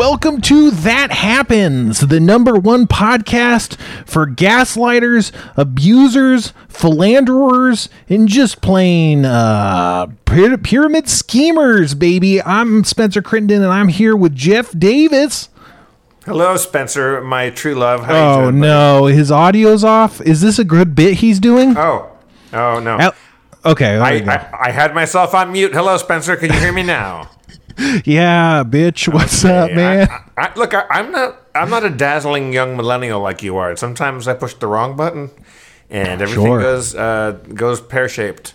welcome to That Happens, the number one podcast for gaslighters, abusers, philanderers, and just plain uh, pyramid schemers, baby. I'm Spencer Crittenden, and I'm here with Jeff Davis. Hello, Spencer, my true love. How you Oh doing, no, his audio's off. Is this a good bit he's doing? Oh, oh no. Al- okay, I. I, I had myself on mute. Hello, Spencer. Can you hear me now? yeah, bitch. What's up, man? I, I, look, I, I'm not. I'm not a dazzling young millennial like you are. Sometimes I push the wrong button, and everything Sure. goes uh, goes pear shaped.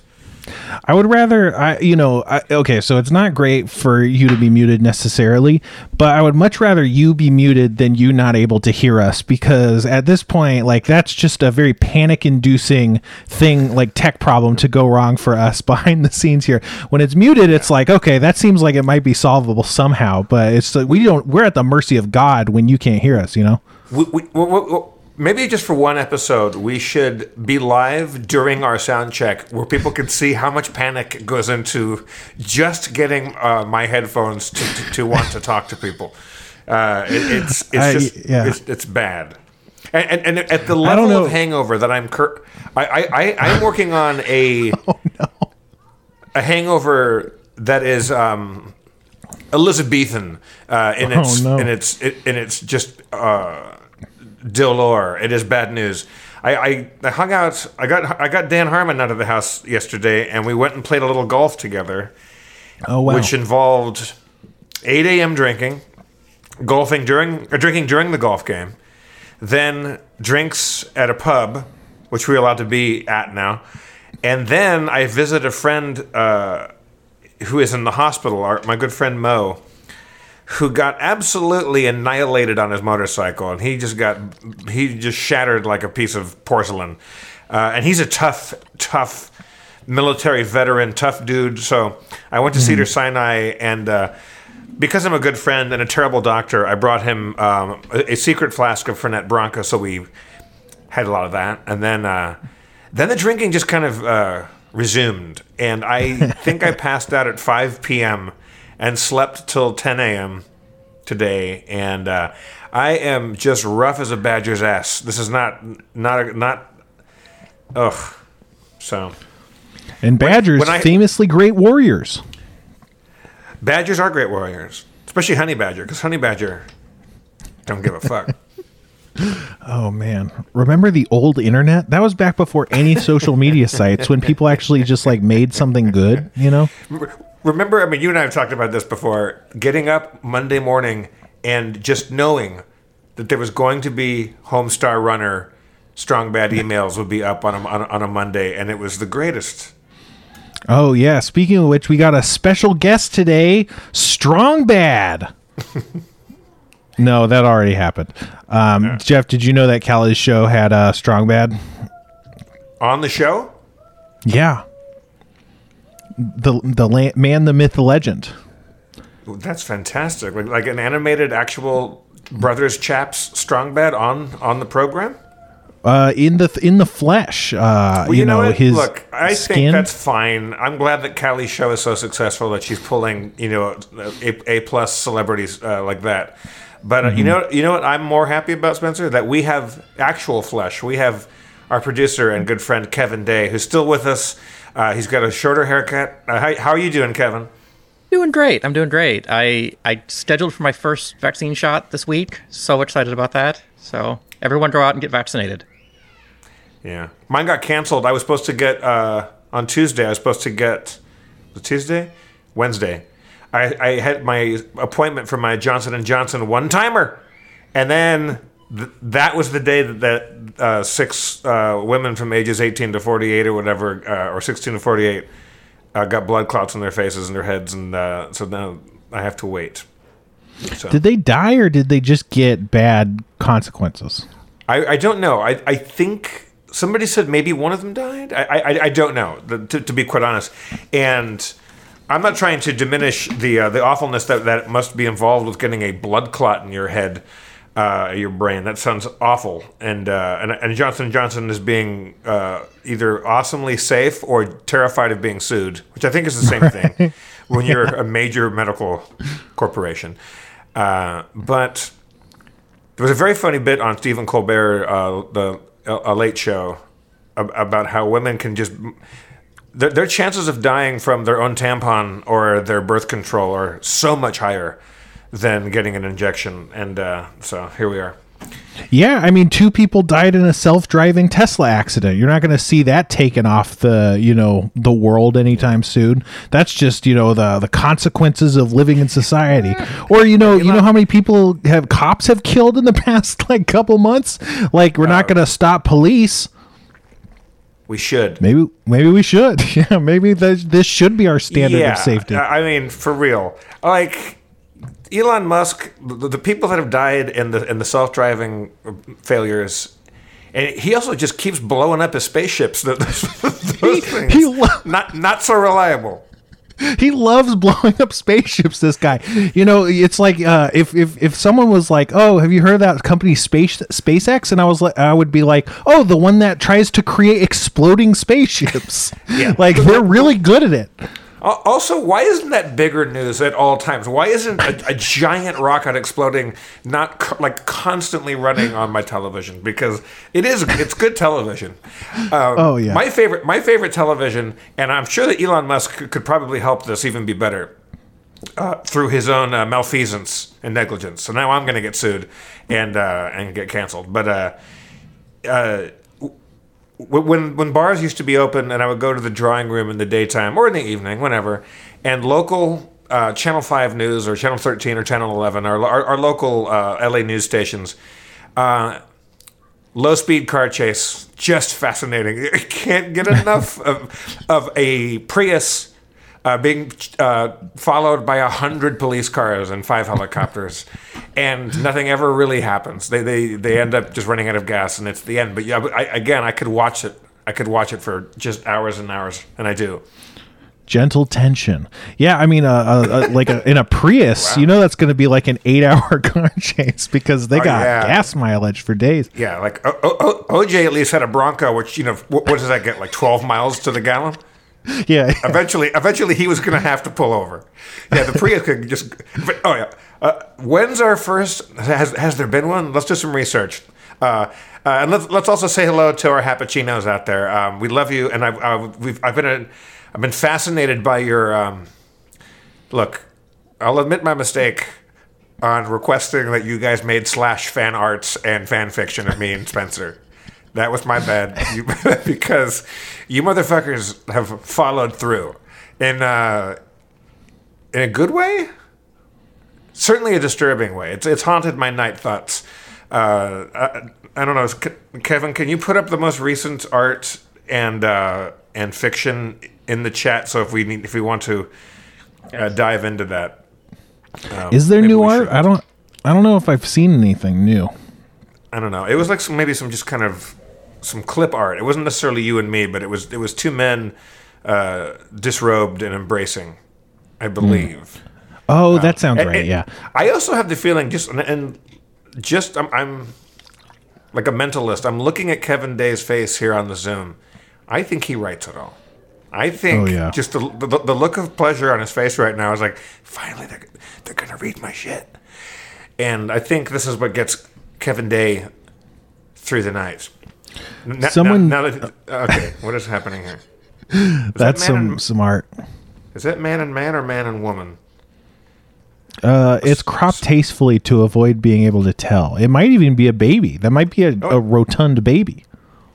I would rather, I you know, I, okay, so it's not great for you to be muted necessarily, but I would much rather you be muted than you not able to hear us because at this point, like that's just a very panic-inducing thing, like tech problem to go wrong for us behind the scenes here. When it's muted, it's like okay, that seems like it might be solvable somehow, but it's like we don't, we're at the mercy of God when you can't hear us, you know. We, we, we, maybe just for one episode, we should be live during our sound check, where people can see how much panic goes into just getting uh, my headphones to, to, to want to talk to people. Uh, it, it's it's I- just yeah. it's, it's bad. And, and, and at the level of hangover that I'm cur- I, I, I I'm working on a Oh, a hangover that is um, Elizabethan uh, in its Oh, no. in its in its just uh, Dolor. It is bad news. I, I, I hung out. I got I got Dan Harmon out of the house yesterday, and we went and played a little golf together, Oh wow. which involved 8 a.m. drinking, golfing during or drinking during the golf game, then drinks at a pub, which we're allowed to be at now, and then I visit a friend uh, who is in the hospital. Our, my good friend Mo who got absolutely annihilated on his motorcycle, and he just got he just shattered like a piece of porcelain. Uh, and he's a tough, tough military veteran, tough dude. So I went to Cedar Sinai, and uh, because I'm a good friend and a terrible doctor, I brought him um, a, a secret flask of Fernet Branca. So we had a lot of that, and then uh, then the drinking just kind of uh, resumed, and I think I passed out at 5 p.m. and slept till 10 a.m. today, and uh, I am just rough as a badger's ass. This is not not a, not. Ugh. So and badgers, when I- famously great warriors. badgers are great warriors, especially honey badger, because honey badger don't give a fuck. Oh man, remember the old internet? That was back before any social media sites when people actually just like made something good, you know? Remember, I mean, you and I have talked about this before. Getting up Monday morning and just knowing that there was going to be Homestar Runner strong bad emails would be up on a, on a, on a Monday, and it was the greatest. Oh yeah, speaking of which, we got a special guest today, Strong Bad. no, that already happened. Um, Jeff, did you know that Callie's show had a Strong Bad? On the show, Yeah. The the la- man, the myth, the legend. That's fantastic. Like, like an animated actual Brothers Chaps strong bad on on the program. Uh, in the in the flesh. Uh, Well, you, know, what? his look. I skin. think that's fine. I'm glad that Callie's show is so successful that she's pulling you know a, a plus celebrities uh, like that. But uh, you Mm-hmm. know you know what I'm more happy about Spencer that we have actual flesh. We have our producer and good friend Kevin Day who's still with us. Uh, he's got a shorter haircut. Uh, how, how are you doing, Kevin? Doing great. I'm doing great. I I scheduled for my first vaccine shot this week. So excited about that. So everyone go out and get vaccinated. Yeah, mine got canceled. I was supposed to get uh, on Tuesday. I was supposed to get was it Tuesday, Wednesday. I, I had my appointment for my Johnson and Johnson one timer, and then th- that was the day that, that uh, six uh, women from ages eighteen to forty eight or whatever, uh, or sixteen to forty eight, uh, got blood clots in their faces and their heads, and uh, so now I have to wait. So. Did they die or did they just get bad consequences? I, I don't know. I, I think somebody said maybe one of them died. I I, I don't know the, to, to be quite honest. And I'm not trying to diminish the uh, the awfulness that, that must be involved with getting a blood clot in your head, uh, your brain. That sounds awful. And uh, and, and Johnson Johnson is being uh, either awesomely safe or terrified of being sued, which I think is the same thing when you're a major medical corporation. Uh, but there was a very funny bit on Stephen Colbert, uh, the a, a Late Show, about how women can just their, their chances of dying from their own tampon or their birth control are so much higher than getting an injection. And uh, so here we are. Yeah, I mean, two people died in a self-driving Tesla accident. You're not going to see that taken off the, you know, the world anytime soon. That's just, you know, the the consequences of living in society. Or you know, you know how many people have cops have killed in the past like couple months? Like we're not going to stop police. We should. Maybe maybe we should. Yeah, maybe this, this should be our standard yeah, of safety. I I mean, for real. Like Elon Musk, the, the people that have died in the in the self driving failures. And he also just keeps blowing up his spaceships. Things, he lo- not not so reliable. he loves blowing up spaceships this guy you know it's like uh, if, if if someone was like oh have you heard of that company space spacex and i was like i would be like oh the one that tries to create exploding spaceships Yeah. like they're really good at it Also, why isn't that bigger news at all times? Why isn't a, a giant rocket exploding not co- like constantly running on my television? Because it is, it's good television. Um, Oh, yeah. my favorite, my favorite television, and I'm sure that Elon Musk could, probably help this even be better uh, through his own uh, malfeasance and negligence. So now I'm going to get sued and uh, and get canceled. But uh, uh, when when bars used to be open, and I would go to the drawing room in the daytime or in the evening, whenever, and local. Uh, Channel Five News or Channel Thirteen or Channel Eleven, our our, our local uh, LA news stations, uh, low speed car chase, just fascinating. Can't get enough of of a Prius uh, being uh, followed by a hundred police cars and five helicopters, and nothing ever really happens. They they they end up just running out of gas, and it's the end. But yeah, I, again, I could watch it. I could watch it for just hours and hours, and I do. gentle tension yeah i mean uh, uh, uh, like a, in a prius you know that's going to be like an eight hour car chase because they Oh, got yeah. gas mileage for days Yeah, like o- o- o- OJ at least had a Bronco, which you know, what, what does that get? Like twelve miles to the gallon. yeah Eventually, eventually, he was going to have to pull over. Yeah, the Prius could just. Oh yeah. Uh, when's our first? Has has there been one? Let's do some research. Uh, uh, and let's let's also say hello to our Hapachinos out there. Um, we love you, and I've I've been a, I've been fascinated by your. Um, look, I'll admit my mistake on requesting that you guys made slash fan arts and fan fiction of me and Spencer. That was my bad, you, because you motherfuckers have followed through in uh, in a good way, certainly a disturbing way. It's it's haunted my night thoughts. Uh, I, I don't know, Kevin. Can you put up the most recent art and uh, and fiction in the chat? So if we need, if we want to uh, dive into that, is there new art should. i don't i don't know if i've seen anything new I don't know. It was like some maybe some just kind of some clip art. It wasn't necessarily you and me, but it was it was two men uh, disrobed and embracing, I believe. oh that sounds And- right and yeah I also have the feeling just and, and just I'm, I'm like a mentalist. I'm looking at Kevin Day's face here on the Zoom. I think he writes it all. I think Oh, yeah. just the, the the look of pleasure on his face right now is like finally they're they're gonna read my shit. And I think this is what gets Kevin Day through the night. N- Someone- now, that, okay, what is happening here? Is that's that some and- some art Is that man and man or man and woman? Uh, it's cropped tastefully to avoid being able to tell. It might even be a baby. That might be a, Oh. a rotund baby.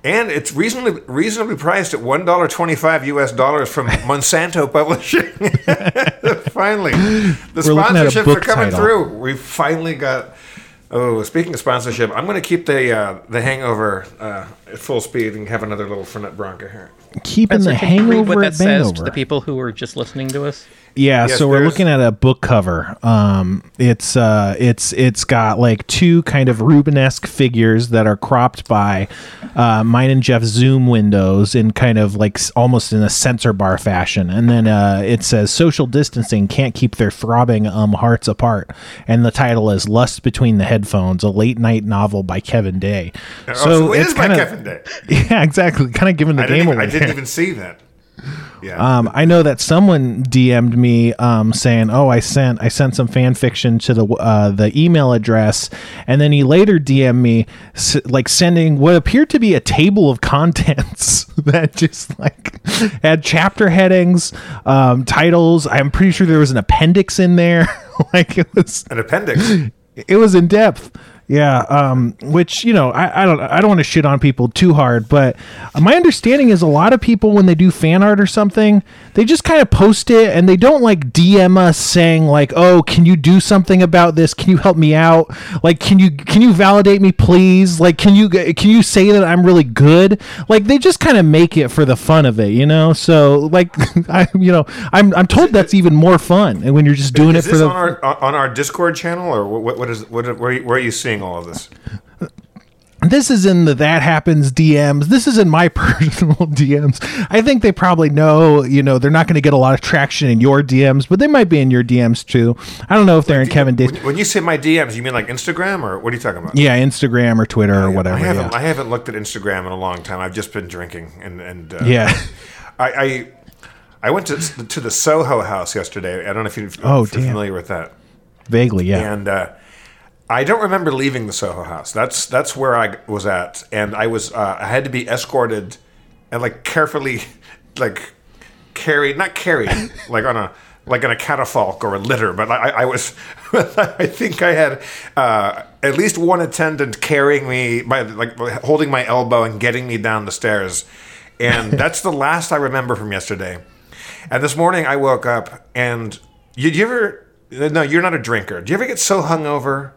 And it's reasonably reasonably priced at one dollar twenty five U.S. dollars from Monsanto Publishing. finally, the We're looking at a sponsorships are coming title. through. We finally got. Oh, speaking of sponsorship, I'm going to keep the uh, the Hangover uh, at full speed and have another little Fernet Branca here. Keeping Spencer, the can read hangover what at that says to the people who are just listening to us? Yeah, Yes, so we're looking at a book cover. Um, it's uh, it's it's got like two kind of Rubenesque figures that are cropped by uh, mine and Jeff's Zoom windows in kind of like almost in a censor bar fashion, and then uh, it says social distancing can't keep their throbbing um hearts apart, and the title is Lust Between the Headphones, a late night novel by Kevin Day. Oh, so it it's by kinda- Kevin Day. Yeah, exactly. Kind of giving the I game didn't, even, away. I didn't even see that. Yeah. Um, I know that someone DM'd me um, saying, "Oh, I sent I sent some fan fiction to the uh, the email address," and then he later DM'd me s- like sending what appeared to be a table of contents that just like had chapter headings, um, titles. I'm pretty sure there was an appendix in there. like it was An appendix. it was in depth yeah um which you know i, I don't i don't want to shit on people too hard but my understanding is a lot of people when they do fan art or something they just kind of post it and they don't like dm us saying like oh can you do something about this can you help me out like can you can you validate me please like can you can you say that i'm really good like they just kind of make it for the fun of it you know so like i you know i'm i'm told that's even more fun and when you're just doing Is it for the on our on our Discord channel, or what? What is what? Where, where are you seeing all of this? this is in the that happens DMs. This is in my personal DMs. I think they probably know, you know, they're not going to get a lot of traction in your DMs, but they might be in your DMs too. I don't know if they're in Kevin Days. When, you say my DMs, you mean like Instagram, or what are you talking about? Yeah, Instagram or Twitter or whatever. I haven't yeah. I haven't looked at Instagram in a long time. I've just been drinking and and uh, yeah. I, I I went to to the Soho House yesterday. I don't know if, you, if Oh, you're damn. familiar with that. Vaguely, yeah. and uh, I don't remember leaving the Soho House. That's that's where I was at, and I was uh, I had to be escorted and like carefully like carried, not carried like on a like in a catafalque or a litter, but I, I was I think I had uh, at least one attendant carrying me by like holding my elbow and getting me down the stairs, and that's the last I remember from yesterday. And this morning I woke up and you, you ever. No, you're not a drinker. Do you ever get so hungover?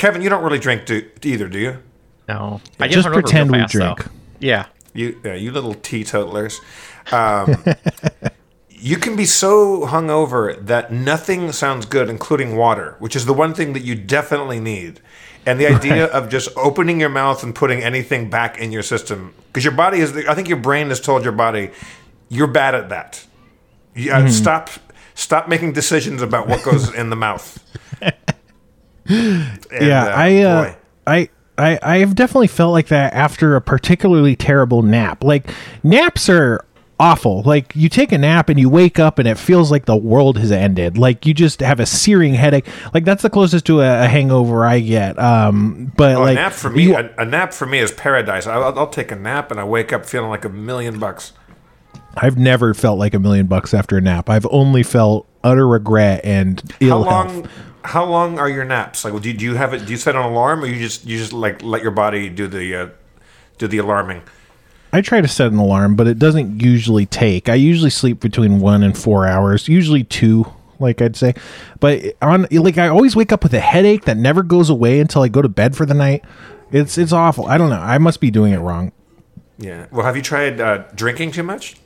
Kevin, you don't really drink do, either, do you? No, I get Just hungover real pretend we fast, though. drink. Yeah, You, yeah, you little teetotalers. Um, you can be so hungover that nothing sounds good, including water, which is the one thing that you definitely need. And the idea of just opening your mouth and putting anything back in your system, because your body is, I think your brain has told your body, you're bad at that. Yeah, stop, stop making decisions about what goes in the mouth. And, yeah, uh, I, uh. I, I, I've definitely felt like that after a particularly terrible nap. Like naps are awful. Like you take a nap and you wake up and it feels like the world has ended. Like you just have a searing headache. Like that's the closest to a, a hangover I get. Um, but Oh, like a nap for me, you- a, a nap for me is paradise. I'll, I'll take a nap and I wake up feeling like a million bucks. I've never felt like a million bucks after a nap. I've only felt utter regret and How ill long? health. How long are your naps? Like, do you, do you have it? Do you set an alarm, or you just you just like let your body do the uh, do the alarming? I try to set an alarm, but it doesn't usually take. I usually sleep between one and four hours, usually two, like I'd say. But on like I always wake up with a headache that never goes away until I go to bed for the night. It's it's awful. I don't know. I must be doing it wrong. Yeah. Well, have you tried uh, drinking too much?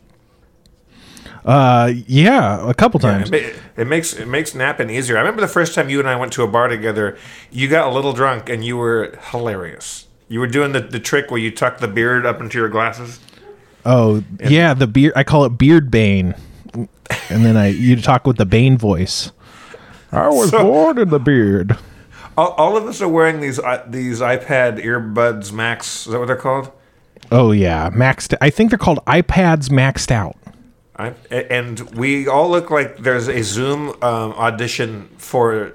Uh, yeah, a couple times. It, it makes it makes napping easier. I remember the first time you and I went to a bar together. You got a little drunk and you were hilarious. You were doing the, the trick where you tuck the beard up into your glasses. Oh, yeah, the beard. I call it beard bane, and then I you talk with the bane voice. I was So- born in the beard. All, all of us are wearing these uh, these iPad earbuds Max. Is that what they're called? Oh yeah, maxed. I think they're called iPads maxed out. I, and we all look like there's a Zoom um, audition for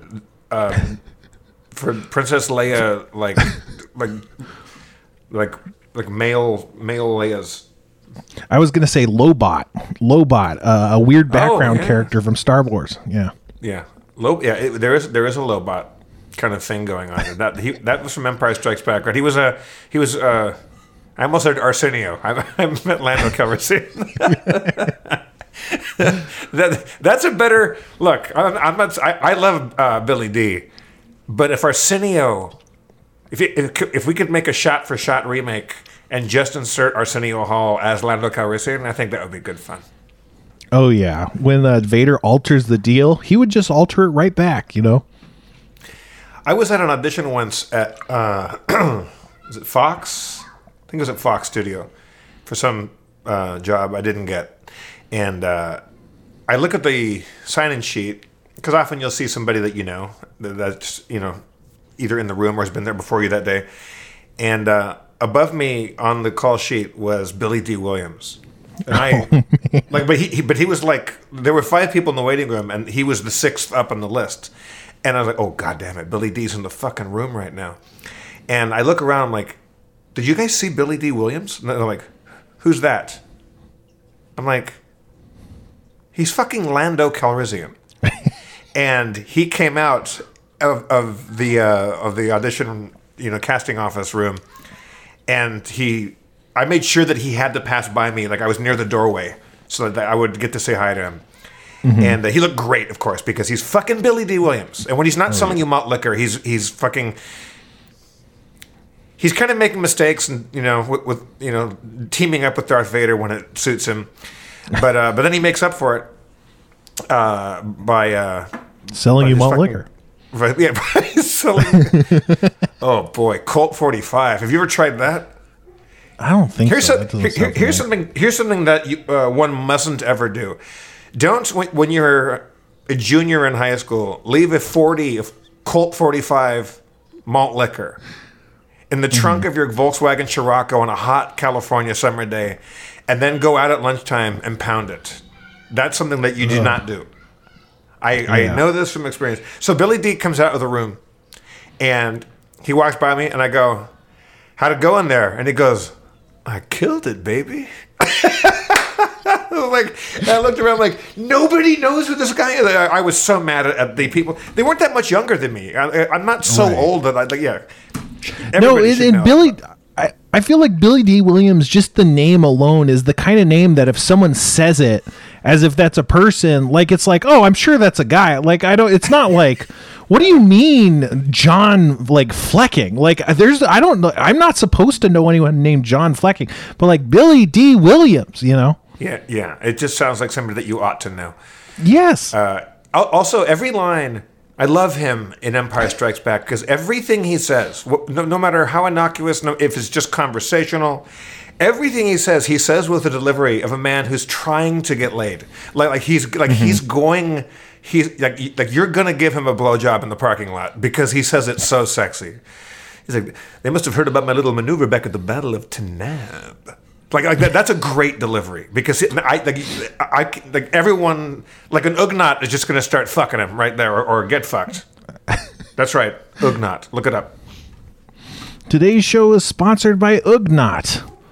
um, for Princess Leia, like like like like male male Leia's. I was gonna say Lobot, Lobot, uh, a weird background yeah. character from Star Wars. Yeah. Yeah, low. Yeah, it, there is there is a Lobot kind of thing going on. that he that was from Empire Strikes Back. Right? He was a he was. Uh, I almost said Arsenio. I, I meant Lando Calrissian. that that's a better look. I'm, I'm not. I, I love uh, Billy Dee, but if Arsenio, if, it, if if we could make a shot for shot remake and just insert Arsenio Hall as Lando Calrissian, I think that would be good fun. Oh yeah. When uh, Vader alters the deal, he would just alter it right back. You know. I was at an audition once at uh, is it Fox? I think it was at Fox Studio for some uh, job I didn't get, and uh, I look at the sign-in sheet because often you'll see somebody that you know that's you know either in the room or has been there before you that day, and uh, above me on the call sheet was Billy Dee Williams, and I like, but he, he, but he was like, there were five people in the waiting room, and he was the sixth up on the list. And I was like, oh god damn it, Billy Dee's in the fucking room right now. And I look around, I'm like, did you guys see Billy Dee Williams? And they're like, who's that? I'm like, he's fucking Lando Calrissian. and he came out of, of the uh, of the audition, you know, casting office room, and he, I made sure that he had to pass by me, like I was near the doorway, so that I would get to say hi to him. And uh, he looked great, of course, because he's fucking Billy Dee Williams. And when he's not selling you malt liquor, he's he's fucking. He's kind of making mistakes, and you know, with, with you know, teaming up with Darth Vader when it suits him, but uh, but then he makes up for it uh, by uh, Selling you malt fucking- liquor. Right, yeah, by selling. oh boy, Colt forty five. Have you ever tried that? I don't think Here's, so. a, doesn't here- here's something. Here's something that you, uh, one mustn't ever do. Don't when, when you're a junior in high school leave a forty of Colt forty five malt liquor in the Mm-hmm. trunk of your Volkswagen Scirocco on a hot California summer day, and then go out at lunchtime and pound it. That's something that you do not do. I, I know this from experience. So Billy Dee comes out of the room, and he walks by me, and I go, "How'd it go in there?" And he goes, "I killed it, baby." I like, I looked around like nobody knows who this guy is. I, was so mad at, the people. They weren't that much younger than me. I, I'm not so Right. old that I like. Yeah, No, it, and. Billy, I, I feel like Billy Dee Williams, just the name alone is the kind of name that if someone says it as if that's a person, like it's like, oh, I'm sure that's a guy. Like I don't. It's not like. What do you mean, John? Like Flecking? Like there's, I don't know. I'm not supposed to know anyone named John Flecking, but like Billy Dee Williams, you know? Yeah, yeah. It just sounds like somebody that you ought to know. Yes. Uh, also, every line, I love him in Empire Strikes Back because everything he says, no, no matter how innocuous, no, if it's just conversational, everything he says, he says with the delivery of a man who's trying to get laid. Like, like he's like mm-hmm. he's going. He's like, like you're gonna give him a blowjob in the parking lot because he says it so sexy. He's like, they must have heard about my little maneuver back at the Battle of Taanab. Like, like that, that's a great delivery because it, I, like, I, like everyone, like an Ugnaught is just going to start fucking him right there or, or get fucked. That's right, Ugnaught. Look it up. Today's show is sponsored by Ugnaught.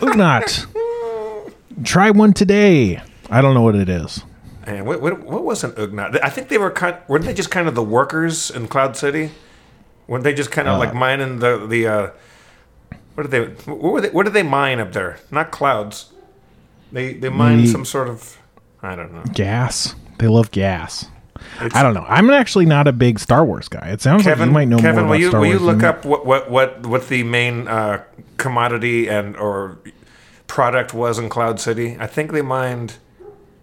Ugnaught. Try one today. I don't know what it is. And what, what, what was an Ugnaught? I think they were kind. Weren't they just kind of the workers in Cloud City? Weren't they just kind of like mining the the? Uh, what did they? What were they? What did they mine up there? Not clouds. They they mine The- some sort of. I don't know. Gas. They love gas. It's- I don't know. I'm actually not a big Star Wars guy. It sounds like you might know Kevin, more will about you Star will you look up what what what what the main uh, commodity and or product was in Cloud City? I think they mined.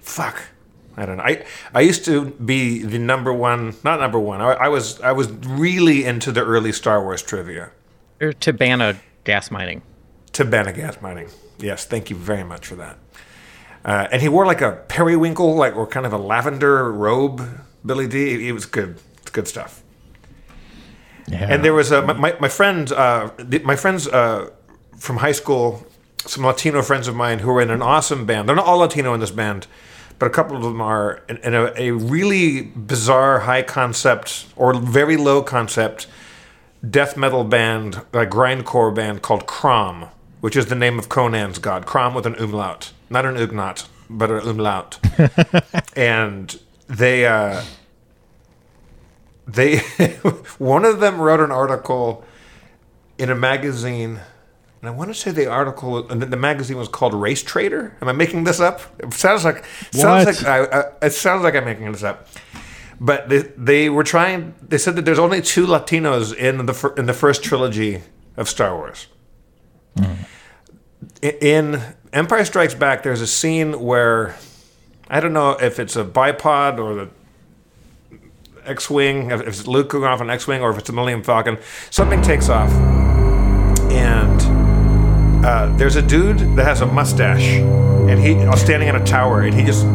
Fuck, I don't know. I I used to be the number one, not number one. I, I was I was really into the early Star Wars trivia. Or Tibanna gas mining. Tibanna gas mining. Yes, thank you very much for that. Uh, and he wore like a periwinkle, like or kind of a lavender robe. Billy Dee. It was good. It's good stuff. Yeah. And there was a, my, my, my friend, uh, my friends uh, from high school, some Latino friends of mine who were in an awesome band. They're not all Latino in this band, but a couple of them are in, in a, a really bizarre, high concept or very low concept death metal band, a grindcore band called Crom, which is the name of Conan's god. Crom with an umlaut, not an ugnat, but an umlaut. and they. Uh, they one of them wrote an article in a magazine and i want to say the article and the- the magazine was called race trader am i making this up it sounds like sounds What? like I, I, it sounds like i'm making this up but they, they were trying they said that there's only two latinos in the fir- in the first trilogy of star wars. I- in empire strikes back there's a scene where i don't know if it's a bipod or the X-wing, if it's Luke going off an X-wing, or if it's a Millennium Falcon, something takes off, and uh, there's a dude that has a mustache, and he standing in a tower, and he just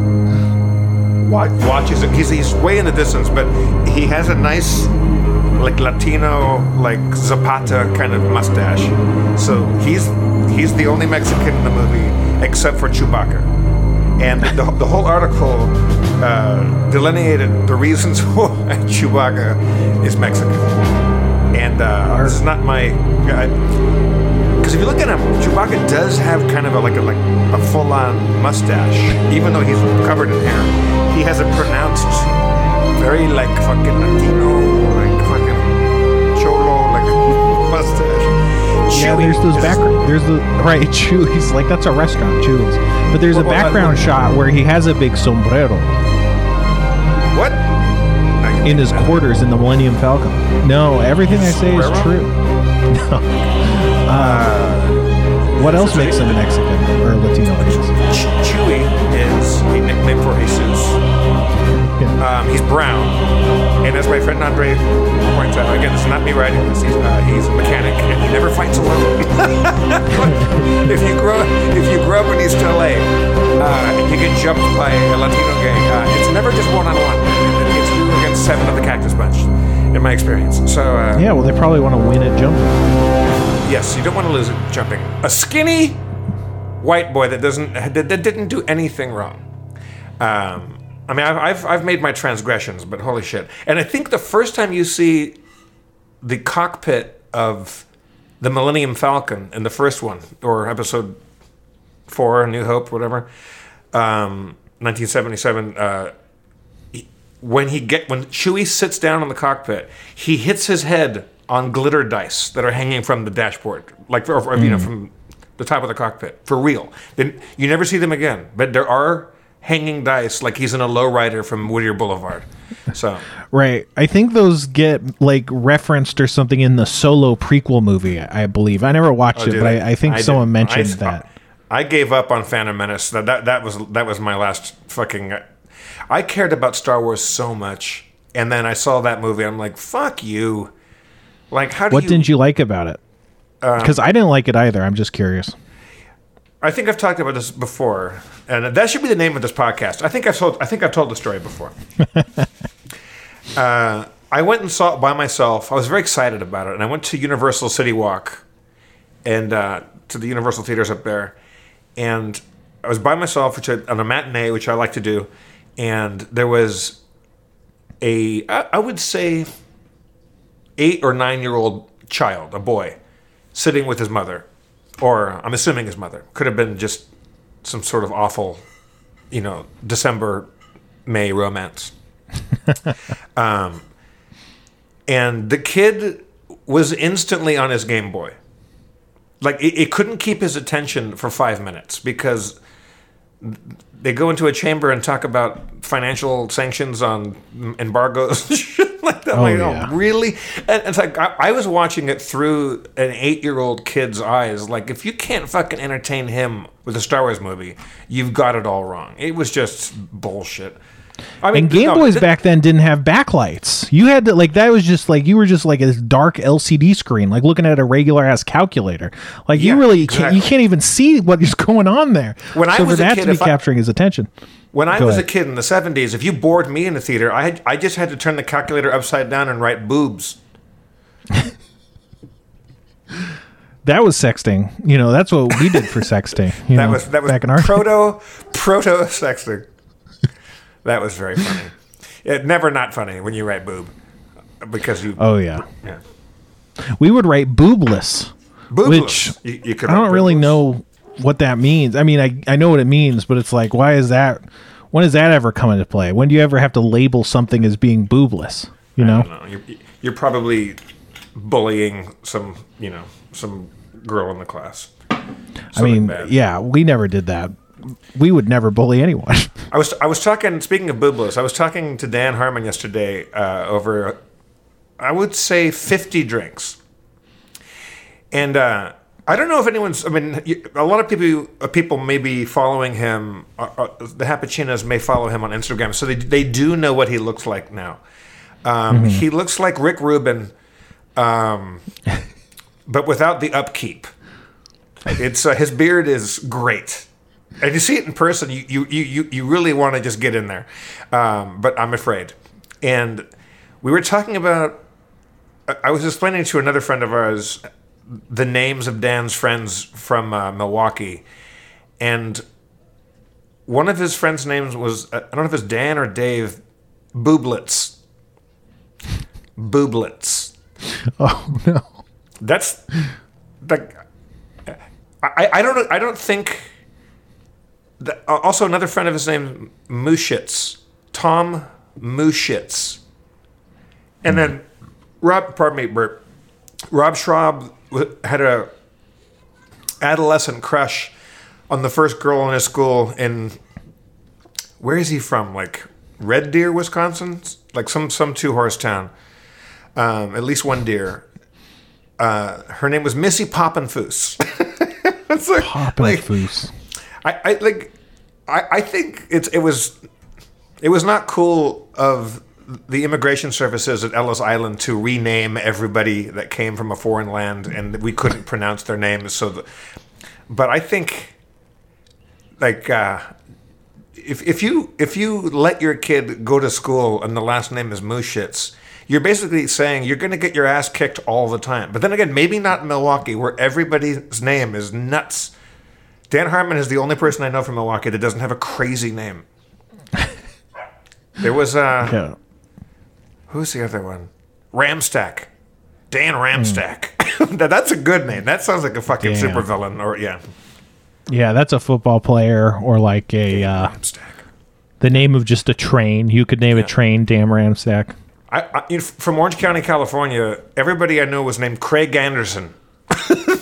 wa- watches. He's he's way in the distance, but he has a nice like Latino, like Zapata kind of mustache. So he's he's the only Mexican in the movie except for Chewbacca And the, the whole article uh, delineated the reasons why Chewbacca is Mexican. And uh, this is not my. Because if you look at him, Chewbacca does have kind of a, like a, like a full-on mustache, even though he's covered in hair. He has a pronounced, very like fucking Latino, like fucking cholo, like mustache. Yeah, Chewy there's those background. There's the right Chewy's like that's a restaurant, Chewy's. But there's a well, background well- shot where he has a big sombrero What? In his quarters in the Millennium Falcon. No, everything I say is true. No. Uh, what else makes him a Mexican or Latino? I guess. Chewy is a nickname for Jesus. Um, he's brown, and as my friend Andre points out, again, this is not me writing this. He's, uh, he's a mechanic, and he never fights alone. if you grow, if you grow up in East LA, uh, and you get jumped by a Latino gang, uh, it's never just one on one. It's you against seven of the Cactus Bunch, in my experience. So uh, Yeah, well, they probably want to win at jumping. Yes, you don't want to lose at jumping. A skinny white boy that doesn't that, that didn't do anything wrong. Um, I mean, I've, I've I've made my transgressions, but holy shit! And I think the first time you see the cockpit of the Millennium Falcon in the first one or episode four, New Hope, whatever, um, 1977. Uh, when he get when Chewie sits down in the cockpit, he hits his head on glitter dice that are hanging from the dashboard, like or, or, you know hmm. from the top of the cockpit for real. Then you never see them again, but there are hanging dice like he's in a lowrider from Whittier Boulevard. So Right. I think those get like referenced or something in the solo prequel movie, I believe. I never watched oh, it, but? I, I think did- someone mentioned I- that. I gave up on Phantom Menace. That, that that was that was my last fucking. I cared about Star Wars so much, and then I saw that movie. I'm like, fuck you. Like, how do What you? didn't you like about it? Because I didn't like it either. I'm just curious. I think I've talked about this before, and that should be the name of this podcast. I think I've told. I think I've told the story before. uh, I went and saw it by myself. I was very excited about it, and I went to Universal City Walk, and uh, to the Universal theaters up there, and I was by myself, which I, on a matinee, which I like to do, and there was a, I, I would say, eight or nine year old child, a boy, sitting with his mother, or I'm assuming his mother. Could have been just some sort of awful, you know, December, May romance. um, and the kid was instantly on his Game Boy. Like it, it couldn't keep his attention for five minutes because they go into a chamber and talk about financial sanctions on embargoes, like that. Oh, like, oh, yeah. oh, really? And it's like I, I was watching it through an eight-year-old kid's eyes. Like, if you can't fucking entertain him with a Star Wars movie, you've got it all wrong. It was just bullshit. I mean, And Game no, Boys th- back then didn't have backlights. You had to like that was just like you were just like a dark LCD screen, like looking at a regular ass calculator. Like you Yeah, really can't you can't even see what is going on there. When I so was for a that kid, to be if I- capturing his attention. When I Go was ahead. a kid in the '70s, if you bored me in the theater, I had, I just had to turn the calculator upside down and write boobs. That was sexting. You know, that's what we did for sexting. You That know, was that was back in our proto proto sexting. That was very funny. It never not funny when you write boob because you Oh yeah. yeah. We would write boobless. Boobless. Which you, you could I don't really know what that means. I mean, I I know what it means, but it's like, why is that? When does that ever come into play? When do you ever have to label something as being boobless? You know, I don't know. You're, you're probably bullying some you know some girl in the class. I mean, bad. yeah, we never did that. We would never bully anyone. I was I was talking. Speaking of boobless, I was talking to Dan Harmon yesterday uh, over, I would say, fifty drinks, and uh, I don't know if anyone's. I mean, a lot of people uh, people may be following him. Uh, uh, the Hapachinas may follow him on Instagram, so they they do know what he looks like now. Um, He looks like Rick Rubin, um, but without the upkeep. It's uh, his beard is great, and you see it in person. You you you you, really want to just get in there, um, but I'm afraid. And we were talking about. I- I was explaining to another friend of ours the names of Dan's friends from uh, Milwaukee, and one of his friends' names was uh, I don't know if it's Dan or Dave Booblets. Booblets. Oh no. That's like I, I don't I don't think that, uh, also another friend of his name Mushitz Tom Mushitz and then Rob pardon me Bert. Rob Schraub had a adolescent crush on the first girl in his school in where is he from? Like Red Deer Wisconsin? Like some some two horse town. Um, at least one deer. Uh, her name was Missy Poppenfuss. it's like, Popping like foos. I, I like I, I think it's it was it was not cool of the immigration services at Ellis Island to rename everybody that came from a foreign land and we couldn't pronounce their names so the, but I think like uh, if if you if you let your kid go to school and the last name is Mushitz, you're basically saying you're going to get your ass kicked all the time. But then again, maybe not in Milwaukee where everybody's name is nuts. Dan Harmon is the only person I know from Milwaukee that doesn't have a crazy name. There was uh Yeah. who's the other one? Ramstack. Dan Ramstack. That- That's a good name. That sounds like a fucking Damn. supervillain or yeah. Yeah, that's a football player or like a uh, Ramstack. the name of just a train. You could name a train Dan Ramstack. I, I, from Orange County, California, everybody I knew was named Craig Anderson.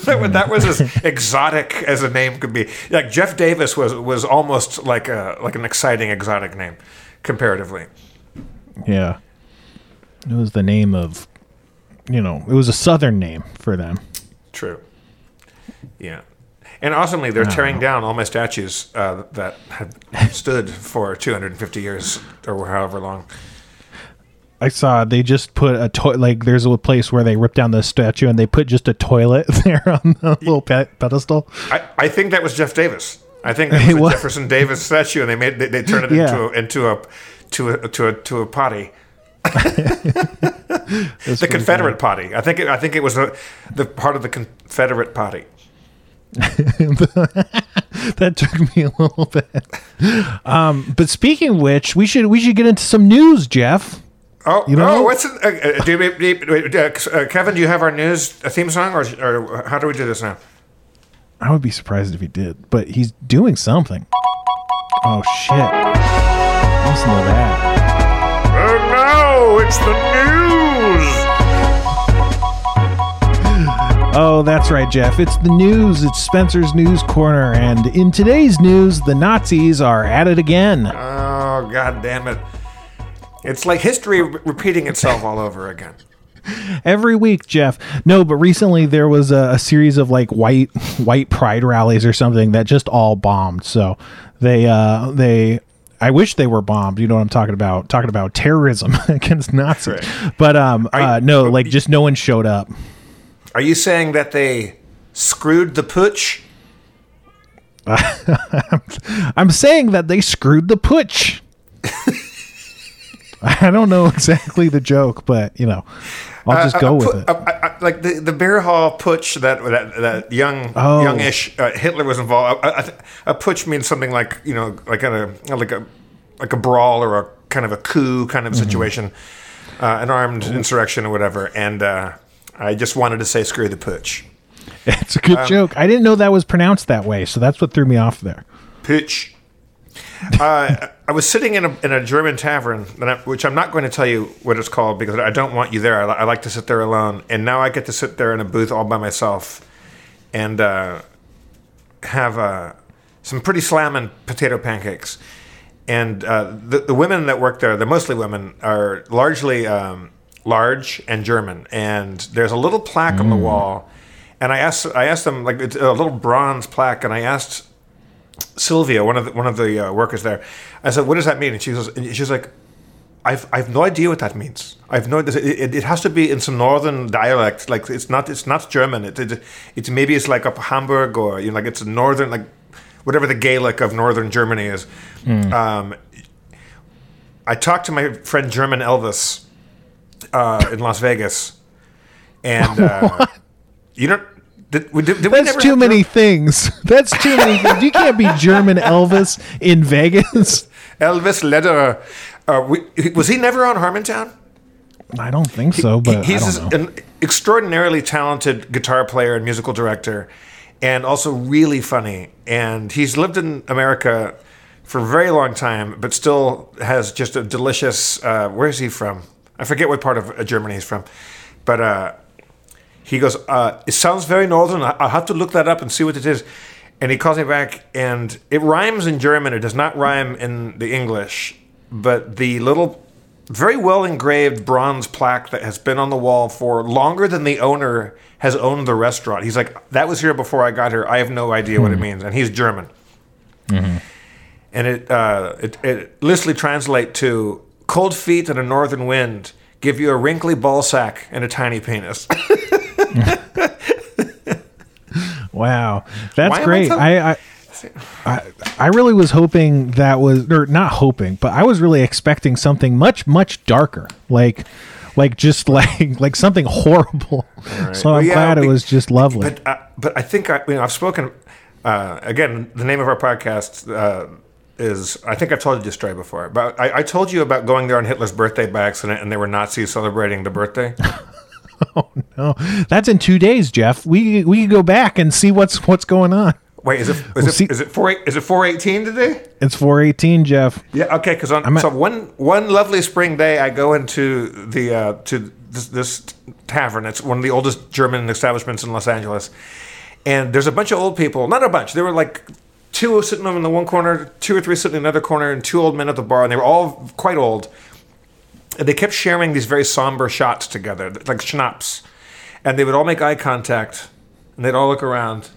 that, was, that was as exotic as a name could be. Like Jeff Davis was was almost like a like an exciting exotic name, comparatively. Yeah. It was the name of you know, it was a southern name for them. True. Yeah. And awesomely, they're tearing down all my statues uh, that had stood for 250 years or however long. I saw they just put a to- like there's a place where they ripped down the statue and they put just a toilet there on the little pe- pedestal. I, I think that was Jeff Davis. I think that It was was? Jefferson Davis statue, and they made they, they turned it Yeah. into a, into a to a to a to a potty. The Confederate potty. I think it, I think it was the, the part of the Confederate potty. that took me a little bit. Um, but speaking of which, we should we should get into some news, Jeff. Oh, You know- oh, what's it? Uh, uh, do we, do we- uh, uh, Kevin? Do you have our news theme song, or, or how do we do this now? I would be surprised if he did, but he's doing something. Oh shit! Listen to that. And now it's the news. Oh, that's right, Jeff. It's the news. It's Spencer's News Corner, and in today's news, the Nazis are at it again. Oh god damn it! It's like history re- repeating itself all over again. every week, Jeff. No, but recently there was a, a series of like white white pride rallies or something that just all bombed. So they uh they I wish they were bombed. You know what I'm talking about? Talking about terrorism against Nazis. Right. But um I- uh, no, like just no one showed up. Are you saying that they screwed the putsch? I'm saying that they screwed the putsch. I don't know exactly the joke, but you know, I'll just Uh, go uh, with it. uh, uh, uh, like the the beer hall putsch that that, that young Oh. youngish uh, Hitler was involved. Uh, I th- a putsch means something like you know like a like a like a brawl or a kind of a coup kind of Mm-hmm. situation, uh, an armed insurrection or whatever. And uh, I just wanted to say screw the putsch. It's a good joke. I didn't know that was pronounced that way, so that's what threw me off there. Putsch. I was sitting in a, in a German tavern, I, which I'm not going to tell you what it's called because I don't want you there. I, I like to sit there alone, and now I get to sit there in a booth all by myself and uh, have uh, some pretty slamming potato pancakes. And uh, the, the women that work there, they're mostly women, are largely um, large and German. And there's a little plaque on the wall, and I asked I asked them like it's a little bronze plaque, and I asked Sylvia, one of the, one of the uh, workers there. I said, "What does that mean?" And she goes, and she's like, "I've I've no idea what that means. I've no. It, it, it has to be in some northern dialect. Like it's not it's not German. It, it it's maybe it's like up Hamburg or you know like it's a northern like whatever the Gaelic of northern Germany is." Um, I talked to my friend German Elvis uh, in Las Vegas, and uh, you don't Did, did, did That's too many things. That's too many things. You can't be German Elvis in Vegas. Elvis Lederer. Uh, we, was he never on Harmontown? I don't think so, but he's I don't know. an extraordinarily talented guitar player and musical director, and also really funny. And he's lived in America for a very long time, but still has just a delicious. Uh, where is he from? I forget what part of uh, Germany he's from, but uh, he goes. Uh, it sounds very northern. I- I'll have to look that up and see what it is. And he calls me back, and it rhymes in German. It does not rhyme in the English, but the little very well engraved bronze plaque that has been on the wall for longer than the owner has owned the restaurant. He's like, that was here before I got here. I have no idea what it means, and he's German. And it, uh, it it loosely translate to cold feet and a northern wind give you a wrinkly ball sack and a tiny penis. Wow, that's Why I great. I, I, I I really was hoping that was or not hoping, but I was really expecting something much much darker, like like just like like something horrible. So Well, I'm yeah, glad it was just lovely. But uh, but I think I, you know I've spoken uh, again. The name of our podcast uh, is I think I've told you this story before. But I, I told you about going there on Hitler's birthday by accident, and there were Nazis celebrating the birthday. no, that's in two days, Jeff. We we can go back and see what's what's going on. Wait, is it is it see- is it four is it four eighteen today? It's 418, Jeff. Yeah, okay. Because on at- so one one lovely spring day, I go into the uh, to this, this tavern. It's one of the oldest German establishments in Los Angeles, and there's a bunch of old people. Not a bunch. There were like two sitting in the one corner, two or three sitting in another corner, and two old men at the bar, and they were all quite old. And they kept sharing these very somber shots together, like schnapps, and they would all make eye contact, and they'd all look around.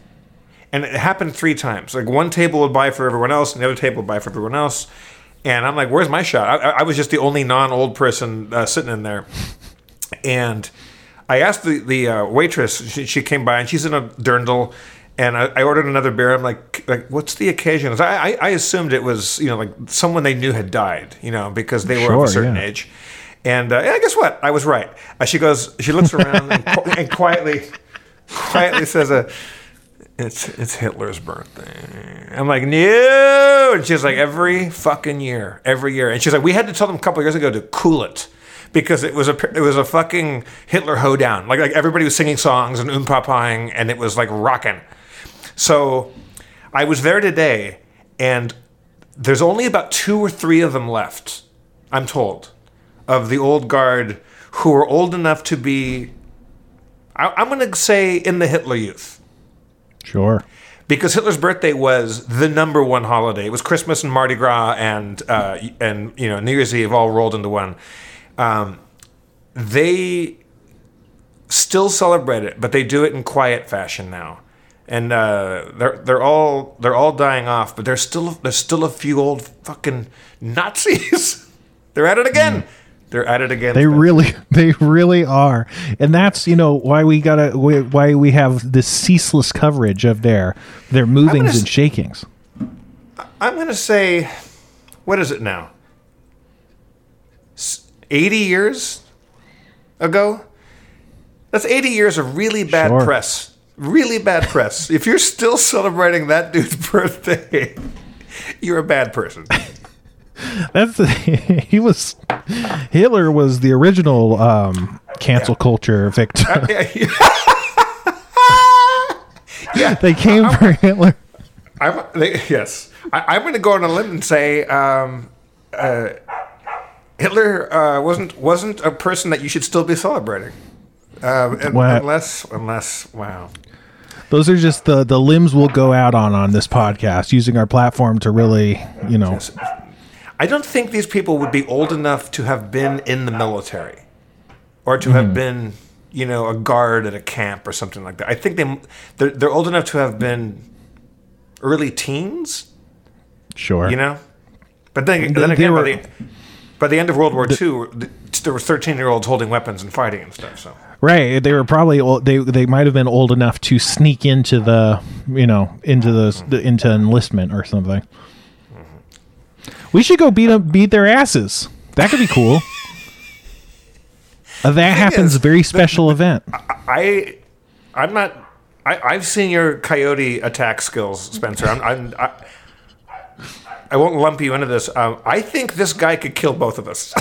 And it happened three times. Like one table would buy for everyone else, and the other table would buy for everyone else. And I'm like, "Where's my shot?" I, I- was just the only non-old person uh, sitting in there. And I asked the the uh, waitress. She, she came by, and she's in a dirndl. And I, I ordered another beer. I'm like, like, what's the occasion? I, I, I assumed it was, you know, like someone they knew had died, you know, because they were of a certain yeah. age. And uh, yeah, guess what? I was right. Uh, she goes, she looks around and, and quietly, quietly says, uh, "It's it's Hitler's birthday." I'm like, no, and she's like, every fucking year, every year, and she's like, we had to tell them a couple years ago to cool it. Because it was a it was a fucking Hitler hoedown. Like like everybody was singing songs and umpapaing and it was like rocking. So I was there today, and there's only about two or three of them left, I'm told, of the old guard who are old enough to be, I, I'm going to say, in the Hitler Youth. Sure. Because Hitler's birthday was the number one holiday. It was Christmas and Mardi Gras and uh, and you know New Year's Eve all rolled into one. Um, they still celebrate it, but they do it in quiet fashion now. And uh, they're they're all they're all dying off, but there's still there's still a few old fucking Nazis. they're at it again. They're at it again. They really, they really are, and that's you know why we gotta why- we have this ceaseless coverage of their their movings s- and shakings. I'm gonna say, what is it now? Eighty years ago. That's eighty years of really bad Sure. press. Really bad press. if you're still celebrating that dude's birthday, you're a bad person. That's he was Hitler was the original um, cancel culture victim. yeah, they came for Hitler. I'm, they, yes, I, I'm going to go on a limb and say um, uh, Hitler uh, wasn't wasn't a person that you should still be celebrating, un- unless unless wow. Those are just the the limbs we'll go out on on this podcast, using our platform to really, you know, I don't think these people would be old enough to have been in the military, or to have hmm. been, you know, a guard at a camp or something like that. I think they they're, they're old enough to have been early teens. sure. you know. But then, then again, were- by, the, by the end of World War II, th- there were thirteen-year-olds holding weapons and fighting and stuff. So Right. They were probably old, they they might have been old enough to sneak into the you know into the, the into enlistment or something. We should go beat them beat their asses. That could be cool. Uh, that happens. is, very special event. I, I'm not I, I've seen your coyote attack skills, Spencer. I'm, I'm, I, I won't lump you into this. Um, I think this guy could kill both of us,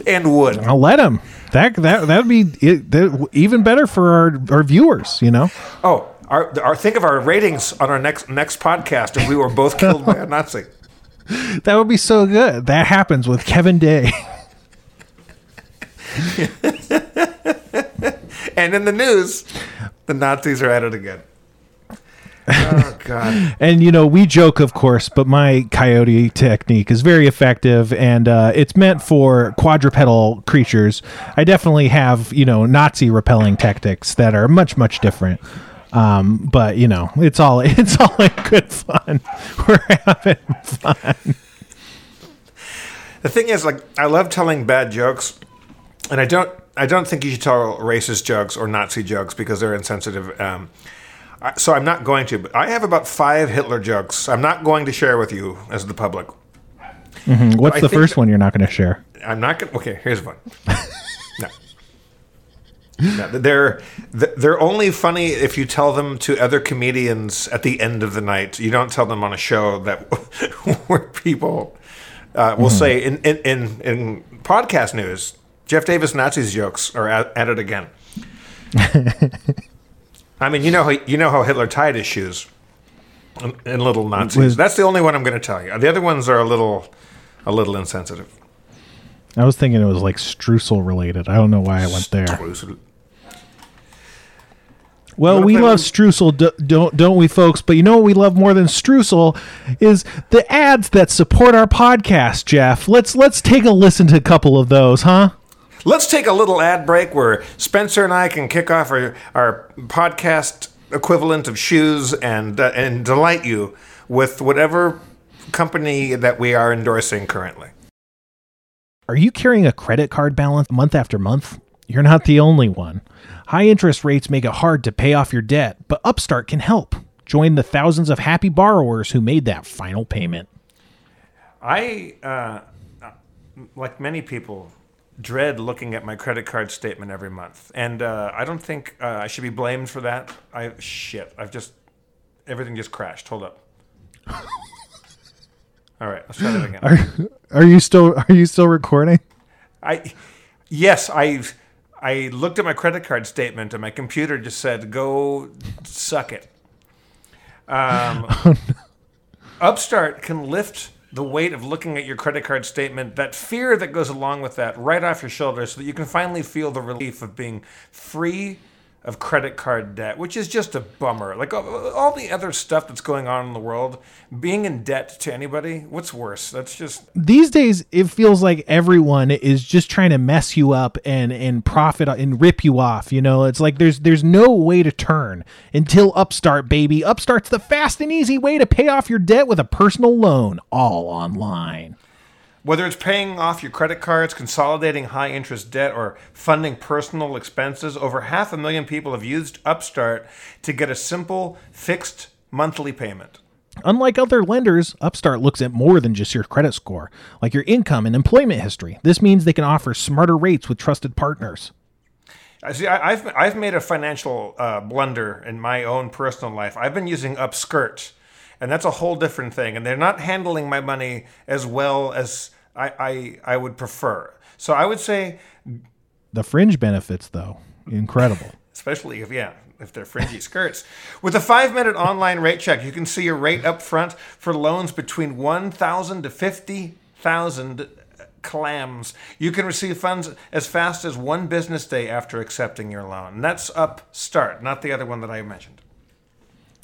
and would. I'll let him. That that that'd be it, that, even better for our our viewers. You know. Oh, our, our think of our ratings on our next next podcast if we were both killed by a Nazi. That would be so good. That happens with Kevin Day. And in the news, the Nazis are at it again. Oh God! And you know, we joke, of course, but my coyote technique is very effective, and uh, it's meant for quadrupedal creatures. I definitely have, you know, Nazi repelling tactics that are much, much different. Um, but you know, it's all it's all in good fun. We're having fun. The thing is, like, I love telling bad jokes, and I don't. I don't think you should tell racist jokes or Nazi jokes because they're insensitive. Um, so I'm not going to. But I have about five Hitler jokes. I'm not going to share with you as the public. Mm-hmm. What's the first one you're not going to share? I'm not going. to Okay, here's one. no. They're they're only funny if you tell them to other comedians at the end of the night. You don't tell them on a show that where people uh, will say in, in in in podcast news, Jeff Davis Nazis jokes are at, at it again. I mean, you know how you know how Hitler tied his shoes in, in little Nazis. Was- That's the only one I'm going to tell you. The other ones are a little a little insensitive. I was thinking it was like streusel related. I don't know why I went there. Well, we love streusel, d- don't don't we, folks? But you know what we love more than streusel is the ads that support our podcast. Jeff, let's let's take a listen to a couple of those, huh? Let's take a little ad break where Spencer and I can kick off our, our podcast equivalent of shoes and uh, and delight you with whatever company that we are endorsing currently. Are you carrying a credit card balance month after month? You're not the only one. High interest rates make it hard to pay off your debt, but Upstart can help. Join the thousands of happy borrowers who made that final payment. I, uh, like many people, dread looking at my credit card statement every month, and uh, I don't think uh, I should be blamed for that. I shit, I've just everything just crashed. Hold up. All right, let's try that again. Are, are you still are you still recording? I yes, I I looked at my credit card statement and my computer just said go suck it. Um, Upstart can lift the weight of looking at your credit card statement, that fear that goes along with that, right off your shoulders, so that you can finally feel the relief of being free of credit card debt, which is just a bummer. Like all the other stuff that's going on in the world, being in debt to anybody, what's worse? That's just these days it feels like everyone is just trying to mess you up and and profit and rip you off you know it's like there's there's no way to turn until upstart baby upstart's the fast and easy way to pay off your debt with a personal loan all online Whether it's paying off your credit cards, consolidating high interest debt, or funding personal expenses, over half a million people have used Upstart to get a simple, fixed monthly payment. Unlike other lenders, Upstart looks at more than just your credit score, like your income and employment history. This means they can offer smarter rates with trusted partners. I see. I, I've I've made a financial uh, blunder in my own personal life. I've been using Upskirt, and that's a whole different thing. And they're not handling my money as well as I I, I would prefer. So I would say, The fringe benefits, though, incredible. especially if yeah, if they're fringy skirts, with a five-minute online rate check, you can see your rate up front for loans between one thousand to fifty thousand clams. You can receive funds as fast as one business day after accepting your loan. And that's Upstart, not the other one that I mentioned.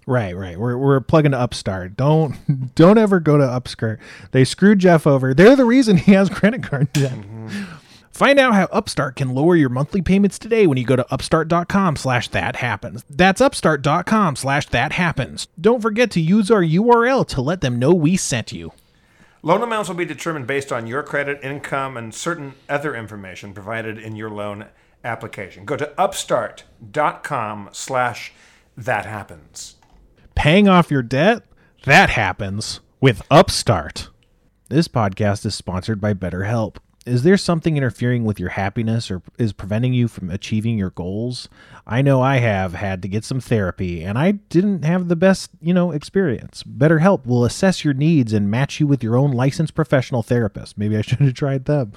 Right, right. We're we're plugging to Upstart. Don't don't ever go to Upskirt. They screwed Jeff over. They're the reason he has credit card debt. Mm-hmm. Find out how Upstart can lower your monthly payments today when you go to upstart.com slash that happens. That's upstart.com slash that happens. Don't forget to use our URL to let them know we sent you. Loan amounts will be determined based on your credit, income, and certain other information provided in your loan application. Go to upstart.com slash that happens. Paying off your debt? That happens with Upstart. This podcast is sponsored by BetterHelp. Is there something interfering with your happiness or is preventing you from achieving your goals? I know I have had to get some therapy and I didn't have the best, you know, experience. BetterHelp will assess your needs and match you with your own licensed professional therapist. Maybe I should have tried them.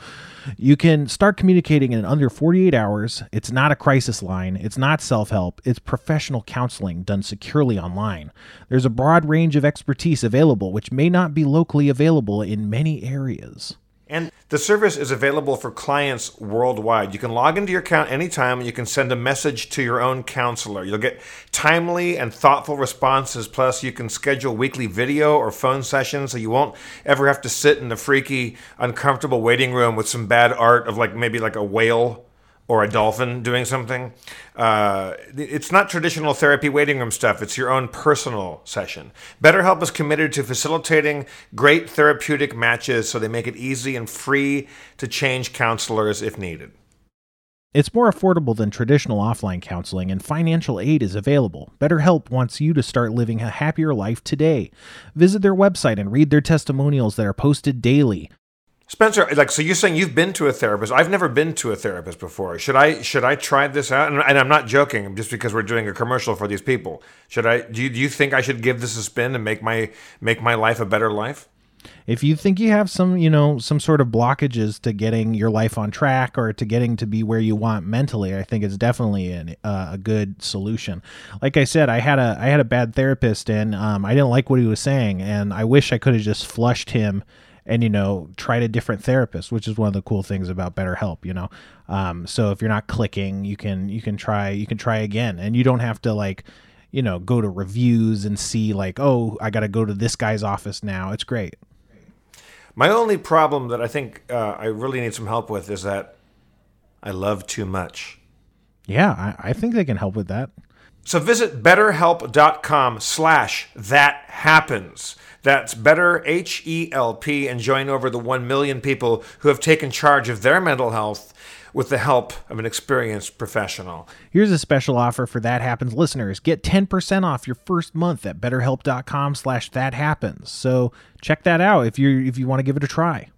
You can start communicating in under 48 hours. It's not a crisis line, it's not self help, it's professional counseling done securely online. There's a broad range of expertise available, which may not be locally available in many areas. And the service is available for clients worldwide. You can log into your account anytime and you can send a message to your own counselor. You'll get timely and thoughtful responses. Plus, you can schedule weekly video or phone sessions so you won't ever have to sit in the freaky, uncomfortable waiting room with some bad art of like maybe like a whale or a dolphin doing something. Uh, it's not traditional therapy waiting room stuff. It's your own personal session. BetterHelp is committed to facilitating great therapeutic matches so they make it easy and free to change counselors if needed. It's more affordable than traditional offline counseling, and financial aid is available. BetterHelp wants you to start living a happier life today. Visit their website and read their testimonials that are posted daily. Spencer, like, so you're saying you've been to a therapist? I've never been to a therapist before. Should I should I try this out? And, and I'm not joking, just because we're doing a commercial for these people. Should I? Do you, do you think I should give this a spin and make my make my life a better life? If you think you have some, you know, some sort of blockages to getting your life on track or to getting to be where you want mentally, I think it's definitely an, uh, a good solution. Like I said, I had a I had a bad therapist and um, I didn't like what he was saying, and I wish I could have just flushed him and you know tried a different therapist which is one of the cool things about betterhelp you know? Um, so if you're not clicking you can you can try you can try again. And you don't have to like you know go to reviews and see like oh i gotta go to this guy's office now. It's great. My only problem that i think uh, i really need some help with is that i love too much. Yeah I, I think they can help with that. So visit betterhelp.com slash that happens that's better H-E-L-P and join over the 1 million people who have taken charge of their mental health with the help of an experienced professional. Here's a special offer for That Happens listeners. Get 10% off your first month at betterhelp.com slash that happens. So check that out if you if you want to give it a try.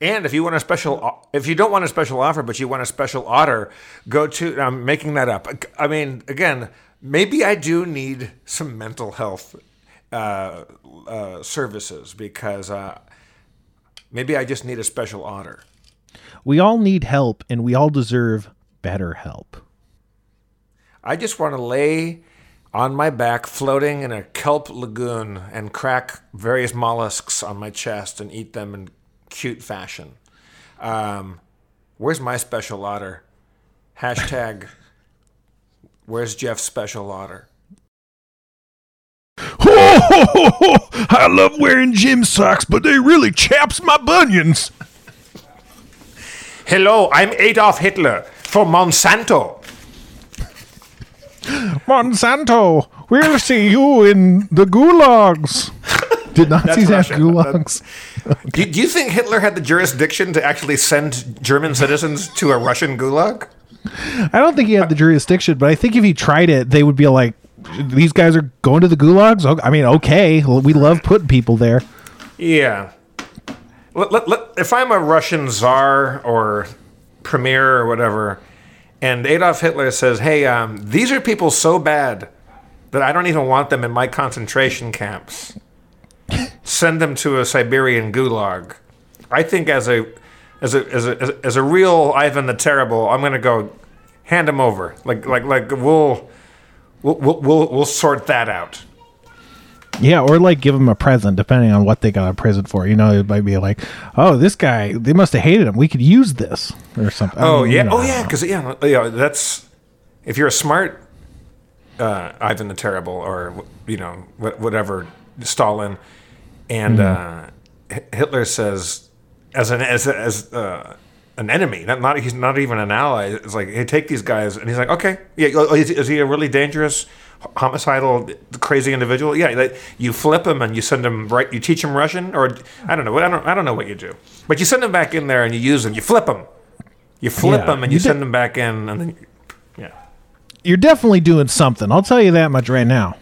And if you want a special, if you don't want a special offer, but you want a special order, go to. I'm making that up. I mean, again, maybe I do need some mental health uh, uh, services because uh, maybe I just need a special order. We all need help, and we all deserve better help. I just want to lay on my back, floating in a kelp lagoon, and crack various mollusks on my chest and eat them in cute fashion. Um, where's my special order? Hashtag. where's Jeff's special I love wearing gym socks, but they really chaps my bunions. Hello, I'm Adolf Hitler from Monsanto. Monsanto, we'll see you in the gulags. Did Nazis have gulags? Do, do you think Hitler had the jurisdiction to actually send German citizens to a Russian gulag? I don't think he had the jurisdiction, but I think if he tried it, they would be like, these guys are going to the gulags. I mean, okay, we love putting people there. Yeah. Let, let, let, if I'm a Russian czar or premier or whatever, and Adolf Hitler says, "Hey, um, these are people so bad that I don't even want them in my concentration camps. Send them to a Siberian gulag." I think as a as a as a as a real Ivan the Terrible, I'm gonna go hand them over. Like like like we'll We'll, we'll, we'll, sort that out. Yeah, or like give them a present, depending on what they got a present for. You know, it might be like, oh, this guy, they must have hated him. We could use this or something. Oh yeah, know, oh yeah, because yeah, yeah, that's if you're a smart uh, Ivan the Terrible or you know whatever Stalin, and mm-hmm. uh, Hitler says as an as as uh, an enemy. Not, not he's not even an ally. It's like, hey, take these guys, and he's like, okay, yeah. Oh, is, is he a really dangerous, homicidal, crazy individual? Yeah. Like, you flip him and you send him right. You teach him Russian, or I don't know. I don't. I don't know what you do, but you send him back in there and you use him. You flip him. You flip yeah, him and you, you send him back in, and then yeah. You're definitely doing something. I'll tell you that much right now.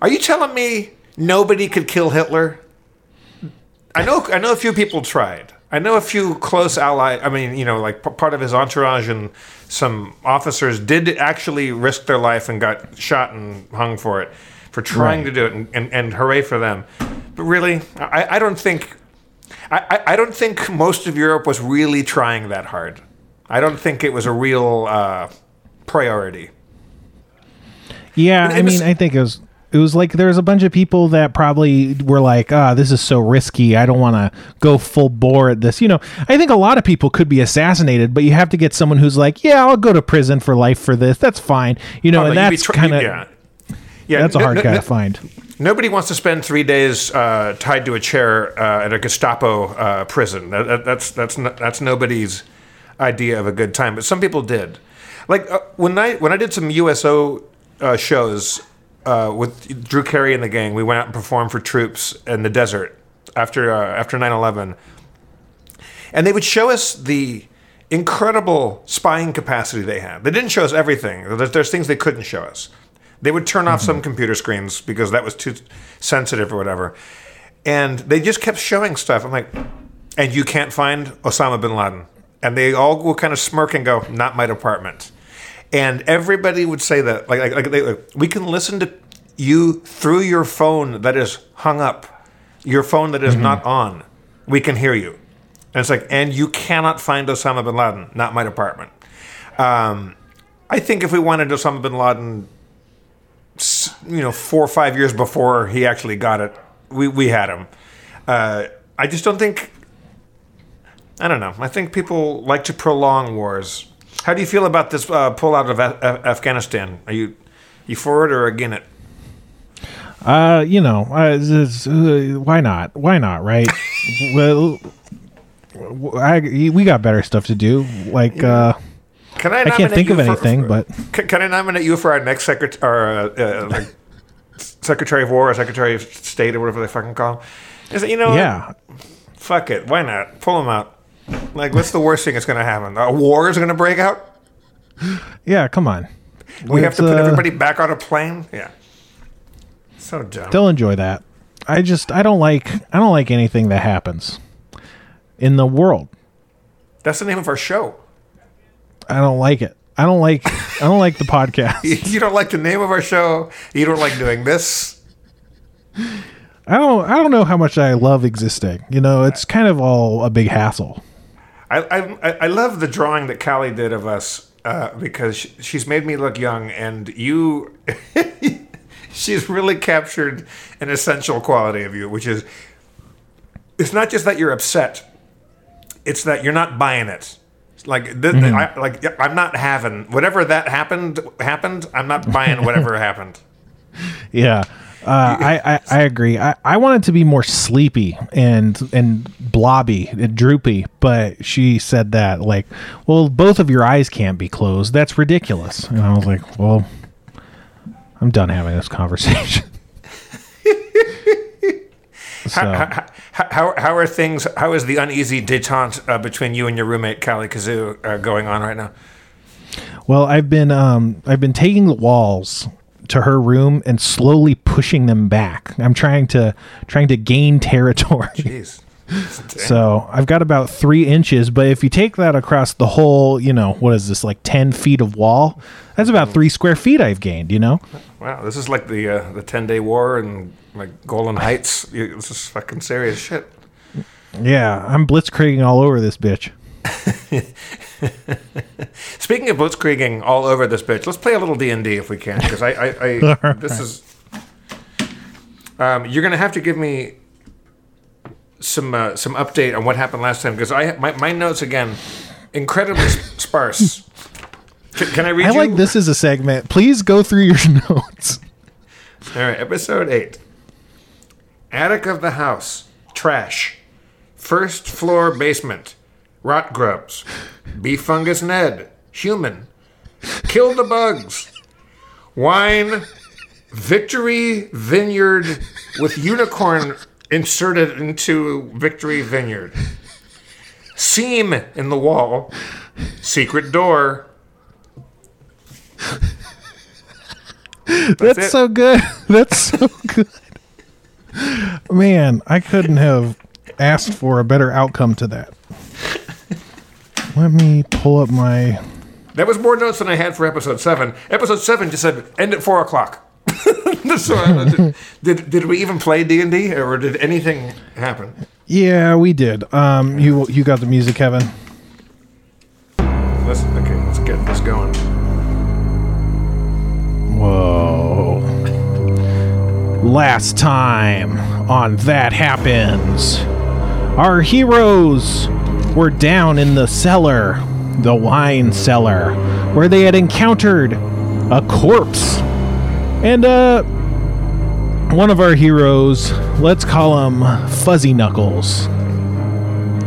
Are you telling me nobody could kill Hitler? I know. I know a few people tried. I know a few close ally. I mean, you know, like p- part of his entourage and some officers did actually risk their life and got shot and hung for it for trying Right. to do it, and, and, and hooray for them. But really, I, I don't think I, I- I don't think most of Europe was really trying that hard. I don't think it was a real uh, priority. Yeah, it I was- mean, I think it was it was like there was a bunch of people that probably were like, "Ah, this is so risky. I don't want to go full bore at this." You know, I think a lot of people could be assassinated, but you have to get someone who's like, "Yeah, I'll go to prison for life for this. That's fine." You know, Oh, and no, that's tr- kind of yeah. Yeah, that's a hard no- guy to find. Nobody wants to spend three days uh, tied to a chair uh, at a Gestapo uh, prison. That, that, that's that's no, that's nobody's idea of a good time. But some people did. Like uh, when I when I did some USO uh, shows uh, with Drew Carey and the gang, we went out and performed for troops in the desert after uh, after 9/11, and they would show us the incredible spying capacity they had. They didn't show us everything. There's, there's things they couldn't show us. They would turn off some computer screens because that was too sensitive or whatever. And they just kept showing stuff. I'm like, and you can't find Osama bin Laden. And they all will kind of smirk and go, not my department. And everybody would say that, like, like, like they, like, we can listen to you through your phone that is hung up, your phone that is not on. We can hear you. And it's like, and you cannot find Osama bin Laden, not my department. Um, I think if we wanted Osama bin Laden, you know, four or five years before he actually got it, we, we had him. Uh, I just don't think. I don't know. I think people like to prolong wars. How do you feel about this uh, pullout of Af- Af- Afghanistan? Are you you for it or against it? Uh, you know, uh, uh, why not? Why not? Right? well, I, we got better stuff to do. Like, uh, Can I? I can't think of you for- anything, but Can, can I nominate you for our next secretary, or uh, uh, like Secretary of War or Secretary of State or whatever they fucking call him? Is it, you know? yeah, Fuck it. Why not? Pull him out. Like, what's the worst thing that's going to happen? A war is going to break out. yeah. Come on. We have to put uh, everybody back on a plane. Yeah. So dumb. They'll enjoy that. I just I don't like I don't like anything that happens in the world. That's the name of our show. I don't like it. I don't like I don't like the podcast. You don't like the name of our show. You don't like doing this. I don't I don't know how much I love existing. You know, it's kind of all a big hassle. I, I, I love the drawing that Callie did of us uh, because sh- she's made me look young, and you, she's really captured an essential quality of you, which is it's not just that you're upset, it's that you're not buying it. Like, th- I, like I'm not having whatever that happened happened. I'm not buying whatever happened. Yeah. Uh, I, I, I agree. I, I want it to be more sleepy and and blobby and droopy, but she said that like, well, both of your eyes can't be closed. That's ridiculous. And I was like, well, I'm done having this conversation. so How, how, how are things? How is the uneasy detente uh, between you and your roommate Callie Kazoo uh, going on right now? Well, I've been um I've been taking the walls to her room and slowly pushing them back. I'm trying to trying to gain territory. Jeez. So I've got about three inches, but if you take that across the whole, you know, what is this like ten feet of wall? That's about three square feet I've gained. You know, Wow, this is like the uh, the ten day war and like Golan Heights. This is fucking serious shit. yeah, I'm blitzkrieging all over this bitch. Speaking of blitzkrieging all over this bitch, let's play a little D and D if we can, because I, I, I this is. Um, you're gonna have to give me some uh, some update on what happened last time, because I my, my notes again incredibly sparse. Can, can I read I you? like this as a segment. Please go through your notes. All right, episode eight. Attic of the house, trash. First floor basement, rot grubs. Beef fungus Ned, human. Kill the bugs. Wine, Victory Vineyard with unicorn inserted into Victory Vineyard. Seam in the wall, secret door. That's it. so good. That's so good. Man, I couldn't have asked for a better outcome to that. Let me pull up my. That was more notes than I had for episode seven. Episode seven just said end at four o'clock. so, uh, did, did did we even play D and D, or did anything happen? Yeah, we did. Um, you you got the music, Kevin. Let's okay. Let's get this going. Whoa. Last time on That Happens, our heroes were down in the cellar, the wine cellar, where they had encountered a corpse. And, uh, one of our heroes, let's call him Fuzzy Knuckles,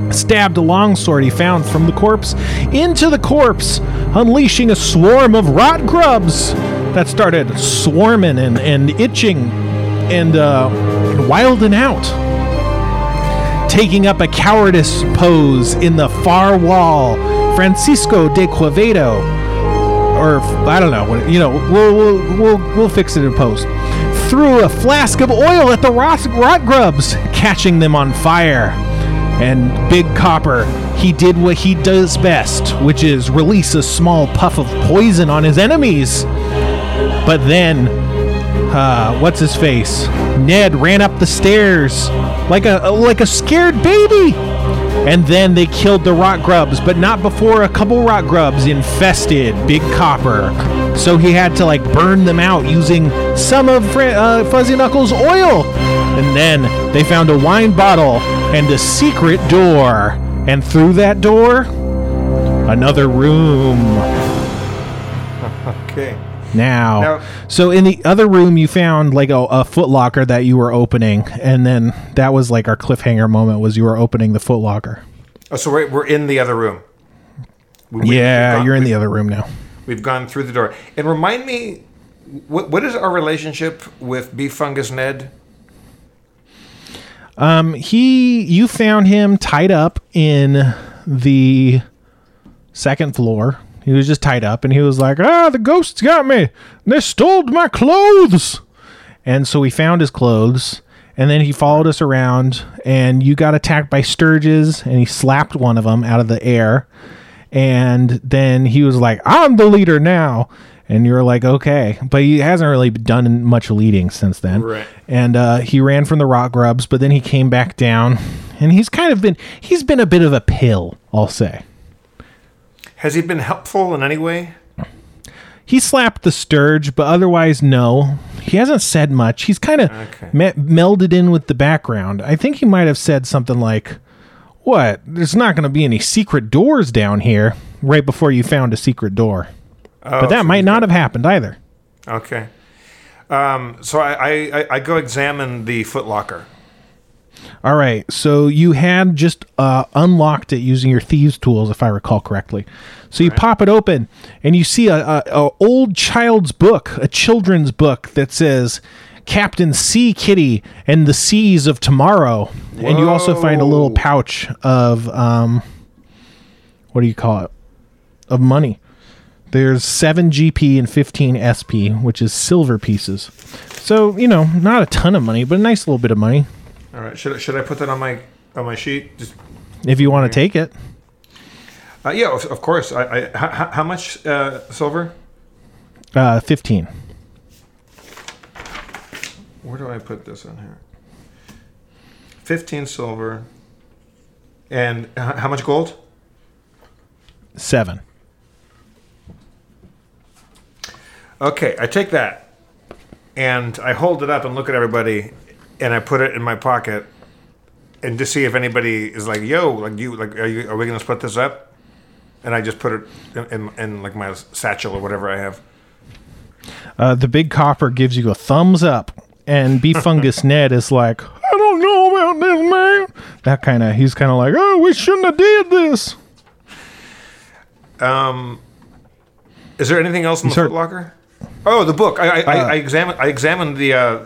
stabbed a longsword he found from the corpse into the corpse, unleashing a swarm of rot grubs that started swarming and, and itching and uh, wilding out. Taking up a cowardice pose in the far wall, Francisco de Quevedo, or I don't know, you know, we'll, we'll, we'll, we'll fix it in post, threw a flask of oil at the rot, rot grubs, catching them on fire. And Big Copper, he did what he does best, which is release a small puff of poison on his enemies. But then, uh, what's his face? Ned ran up the stairs like a like a scared baby. And then they killed the rot grubs, but not before a couple rot grubs infested Big Copper. So he had to like burn them out using some of Fra- uh, Fuzzy Knuckles' oil. And then they found a wine bottle and a secret door. And through that door, another room. Okay. Now, so in the other room, you found like a, a foot locker that you were opening, and then that was like our cliffhanger moment was you were opening the foot locker. Oh, so we're, we're in the other room. We- Yeah, gone- you're in the other room now. We've gone through the door. And remind me, what what is our relationship with Beef Fungus Ned? Um, he, you found him tied up in the second floor. He was just tied up, and he was like, "Ah, the ghosts got me. They stole my clothes." And so we found his clothes, and then he followed us around, and you got attacked by stirges, and he slapped one of them out of the air. And then he was like, "I'm the leader now." And you're like, okay, but he hasn't really done much leading since then. Right. And uh, he ran from the rock grubs, but then he came back down, and he's kind of been he's been a bit of a pill, I'll say. Has he been helpful in any way? He slapped the Stirge, but otherwise, no. He hasn't said much. He's kind of Okay. me- melded in with the background. I think he might have said something like, What? There's not going to be any secret doors down here right before you found a secret door. Oh, But that so might not have happened either. Okay. Um, so I, I, I- I go examine the footlocker. All right. So you had just uh, unlocked it using your thieves' tools, if I recall correctly. So you pop it open, and you see a, a, a old child's book, a children's book that says Captain Sea Kitty and the Seas of Tomorrow. And you also find a little pouch of um, what do you call it? Of money. There's 7 GP and 15 SP, which is silver pieces. So, you know, not a ton of money, but a nice little bit of money All right. Should I, should I put that on my on my sheet? Just if you want to take it. uh, yeah, of, of course. I, I how, how- much uh, silver? Uh, 15. Where do I put this on here? Fifteen silver. And h- how much gold? Seven. Okay, I take that and I hold it up and look at everybody and I put it in my pocket and to see if anybody is like, "Yo, like you, like, are you, are we gonna split this up?" And I just put it in, in, in like my satchel or whatever I have. Uh, the big copper gives you a thumbs up, and B Fungus Ned is like, I don't know about this, man. That kind of, he's kind of like, oh, we shouldn't have did this. Um, is there anything else in the start- footlocker? Oh, the book. I I, I, Uh, I examined. I examined the uh,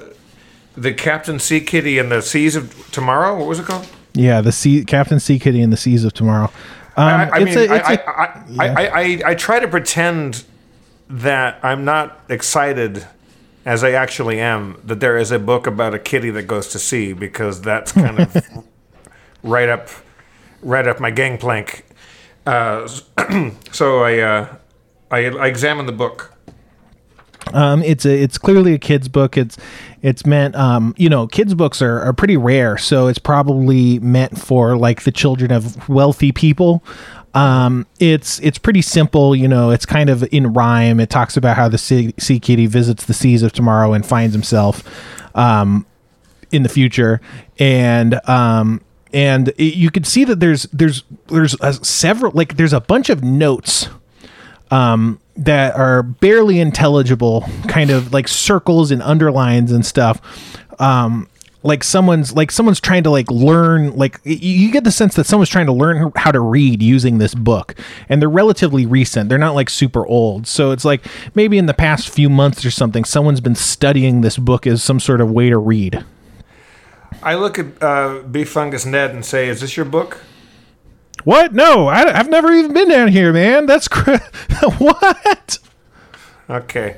the Captain Sea Kitty and the Seas of Tomorrow. What was it called? Yeah, the sea, Captain Sea Kitty and the Seas of Tomorrow. Um, I, I mean, a, I, a- I, I, I, I, I try to pretend that I'm not excited as I actually am that there is a book about a kitty that goes to sea because that's kind of right up right up my gangplank. Uh, so I, uh, I I examined the book. Um, it's a it's clearly a kid's book. It's it's meant um, you know kids books are, are pretty rare, so it's probably meant for like the children of wealthy people. Um, it's it's pretty simple, you know. It's kind of in rhyme. It talks about how the sea, sea kitty visits the seas of tomorrow and finds himself um, in the future, and um, and it, you can see that there's there's there's a several like there's a bunch of notes um, that are barely intelligible, kind of like circles and underlines and stuff. Um, like someone's like someone's trying to like learn like you get the sense that someone's trying to learn how to read using this book and they're relatively recent they're not like super old so it's like maybe in the past few months or something someone's been studying this book as some sort of way to read I look at uh, Beef Fungus Ned and say, "Is this your book?" What no I, i've never even been down here man that's cr- what Okay.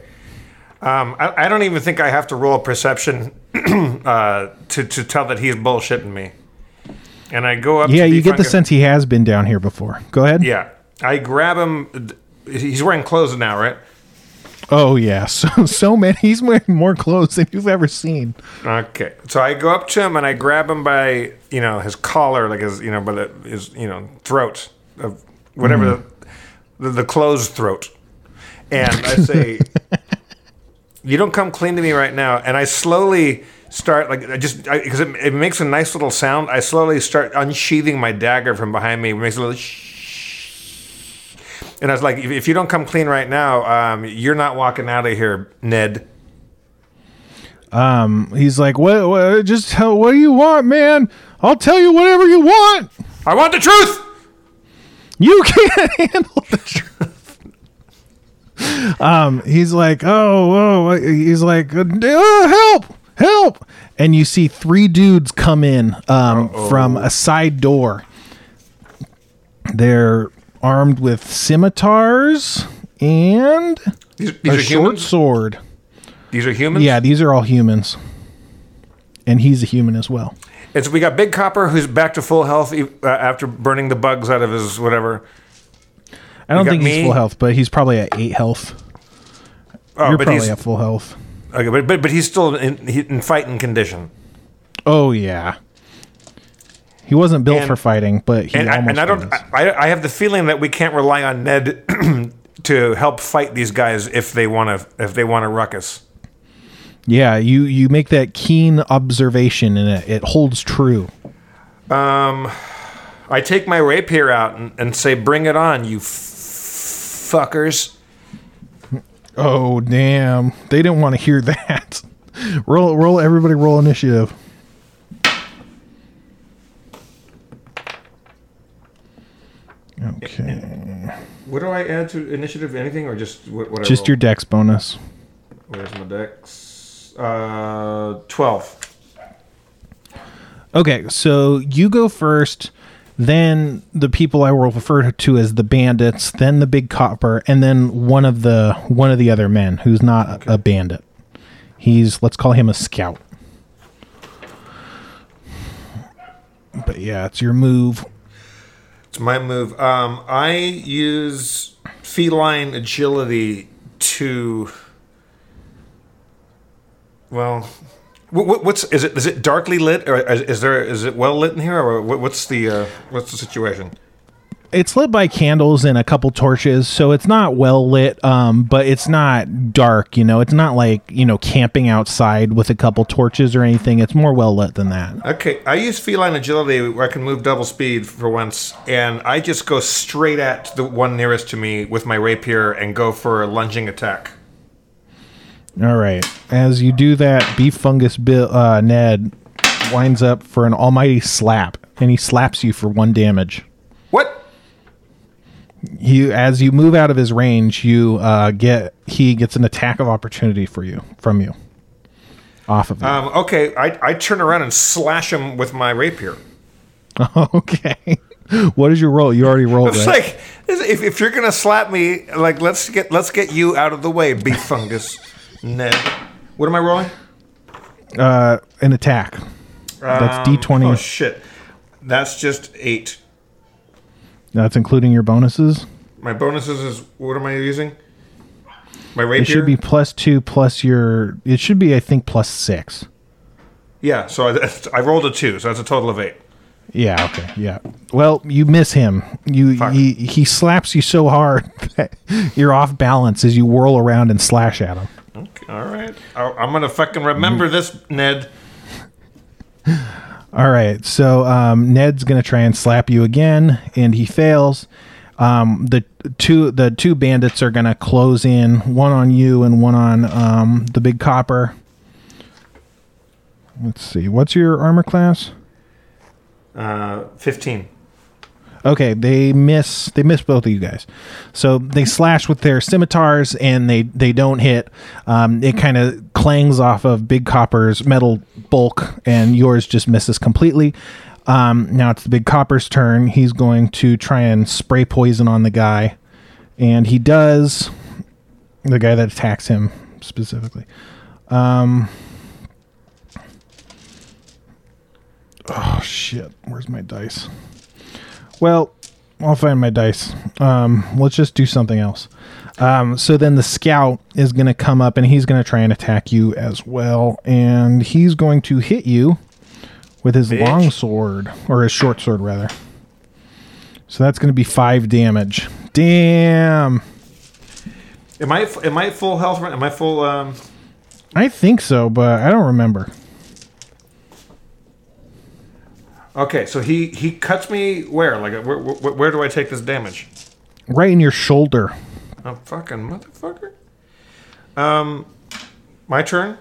Um, I, I don't even think I have to roll a perception uh, to to tell that he's bullshitting me. And I go up. yeah you get the sense he has been down here before go ahead Yeah, I grab him. He's wearing clothes now, right? Oh yeah so so many he's wearing more clothes than you've ever seen Okay, so I go up to him and I grab him by you know his collar, like his you know by the, his you know throat of whatever mm-hmm. the, the the closed throat, and I say, "You don't come clean to me right now." And I slowly start like I just because it, it makes a nice little sound. I slowly start unsheathing my dagger from behind me. It makes a little. Shh. And I was like, if, if you don't come clean right now, um, you're not walking out of here, Ned. he's like what, what just tell what do you want man? I'll tell you whatever you want. I want the truth. you can't handle the truth. Um he's like oh oh he's like uh, help help. And you see three dudes come in um from a side door. They're armed with scimitars and These, these a short humans. sword These are humans. yeah these are all humans and he's a human as well And so we got Big Copper, who's back to full health uh, after burning the bugs out of his whatever. I don't think he's full health, but he's probably at eight health. Oh, You're probably at full health. okay, but, but but he's still in, in fighting condition. Oh yeah. He wasn't built And- for fighting, but he And I, almost and I don't. I, I have the feeling that we can't rely on Ned to help fight these guys if they want to if they want to ruckus. yeah, you you make that keen observation, and it, it holds true. Um, I take my rapier out and, and say, "Bring it on, you f- fuckers!" Oh damn! They didn't want to hear that. roll, roll! Everybody, roll initiative. Okay, What do I add to initiative? Anything or just what? what just your dex bonus. Where's my dex? Uh, twelve. Okay, so you go first, then the people I will refer to as the bandits, then the big copper, and then one of the one of the other men who's not a bandit. He's let's call him a scout. But yeah, it's your move. It's my move. Um, I use feline agility to. Well, what, what, what's is it? Is it darkly lit, or is, is there is it well lit in here, or what, what's the uh, what's the situation? It's lit by candles and a couple torches, so it's not well lit, um, but it's not dark. You know, it's not like you know camping outside with a couple torches or anything. It's more well lit than that. Okay, I use feline agility where I can move double speed for once, and I just go straight at the one nearest to me with my rapier and go for a lunging attack. All right. As you do that, Beef Fungus Bill, uh, Ned winds up for an almighty slap, and he slaps you for one damage. What? You, as you move out of his range, you uh, get he gets an attack of opportunity for you from you, off of you. Um, okay, I, I turn around and slash him with my rapier. okay. what is your roll? You already rolled, It's right? like if, if you're gonna slap me, like let's get let's get you out of the way, beef fungus. Ned, what am I rolling? uh, an attack. That's D Um, twenty. Oh shit, that's just eight. That's including your bonuses. My bonuses is what am I using? My rapier. It should be plus two plus your. It should be, I think, plus six. Yeah, so I, I rolled a two, so that's a total of eight. Yeah. Okay. Yeah. Well, you miss him. You Fuck. he he slaps you so hard that you're off balance as you whirl around and slash at him. Okay, all right. I, I'm gonna fucking remember mm-hmm. this, Ned. All right. So um, Ned's gonna try and slap you again, and he fails. Um, the two the two bandits are gonna close in, one on you and one on um, the big copper. Let's see. What's your armor class? Uh, fifteen. Okay, they miss they miss both of you guys. So they slash with their scimitars and they they don't hit. Um, it kind of clangs off of Big Copper's metal bulk and yours just misses completely. Um, now it's the Big Copper's turn. He's going to try and spray poison on the guy, and he does. The guy that attacks him specifically. Um, oh shit! Where's my dice? Well, I'll find my dice. Um, let's just do something else. Um, so then the scout is going to come up and he's going to try and attack you as well. And he's going to hit you with his Bitch. long sword, or his short sword, rather. So that's going to be five damage. Damn. Am I am I full health? Am I full? Um, I think so, but I don't remember. Okay, so he he cuts me where? Like, where, where, where do I take this damage? Right in your shoulder. Oh, fucking motherfucker. Um, my turn.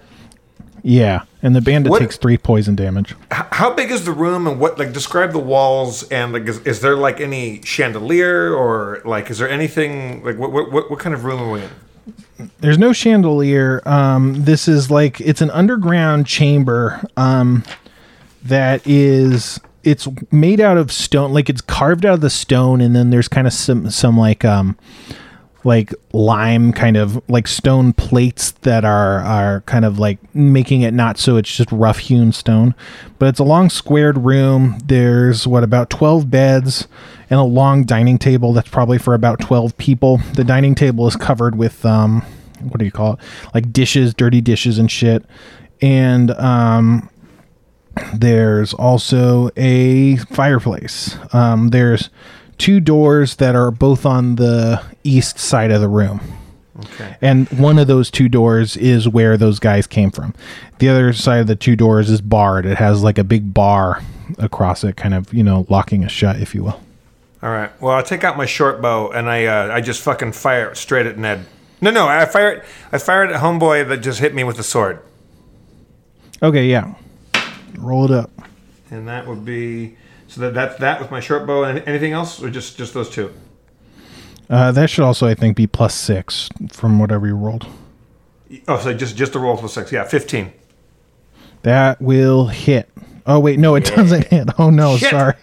Yeah. And the bandit What- takes three poison damage. How big is the room and what like describe the walls and like is, is there like any chandelier or like is there anything like what what, what, what kind of room are we in There's no chandelier. Um, this is like it's an underground chamber um, that is it's made out of stone. Like it's carved out of the stone, and then there's kind of some some like um like lime kind of like stone plates that are are kind of like making it not so it's just rough hewn stone. But it's a long squared room. There's what about 12 beds and a long dining table that's probably for about 12 people. The dining table is covered with um what do you call it? Like dishes dirty dishes and shit. And um there's also a fireplace. Um, there's two doors that are both on the east side of the room. okay And one of those two doors is where those guys came from. The other side of the two doors is barred. It has like a big bar across it, kind of, you know, locking it shut, if you will. all right well i take out my short bow and i uh, i just fucking fire it straight at ned no no i fire it i fire it at homeboy that just hit me with the sword Okay, yeah. Roll it up. and that would be so that that's that with my short bow and anything else or just just those two Uh, that should also, I think, be plus six from whatever you rolled. oh so just just the roll plus six yeah 15 That will hit. Oh wait, no, it doesn't hit. Oh no, Shit. sorry.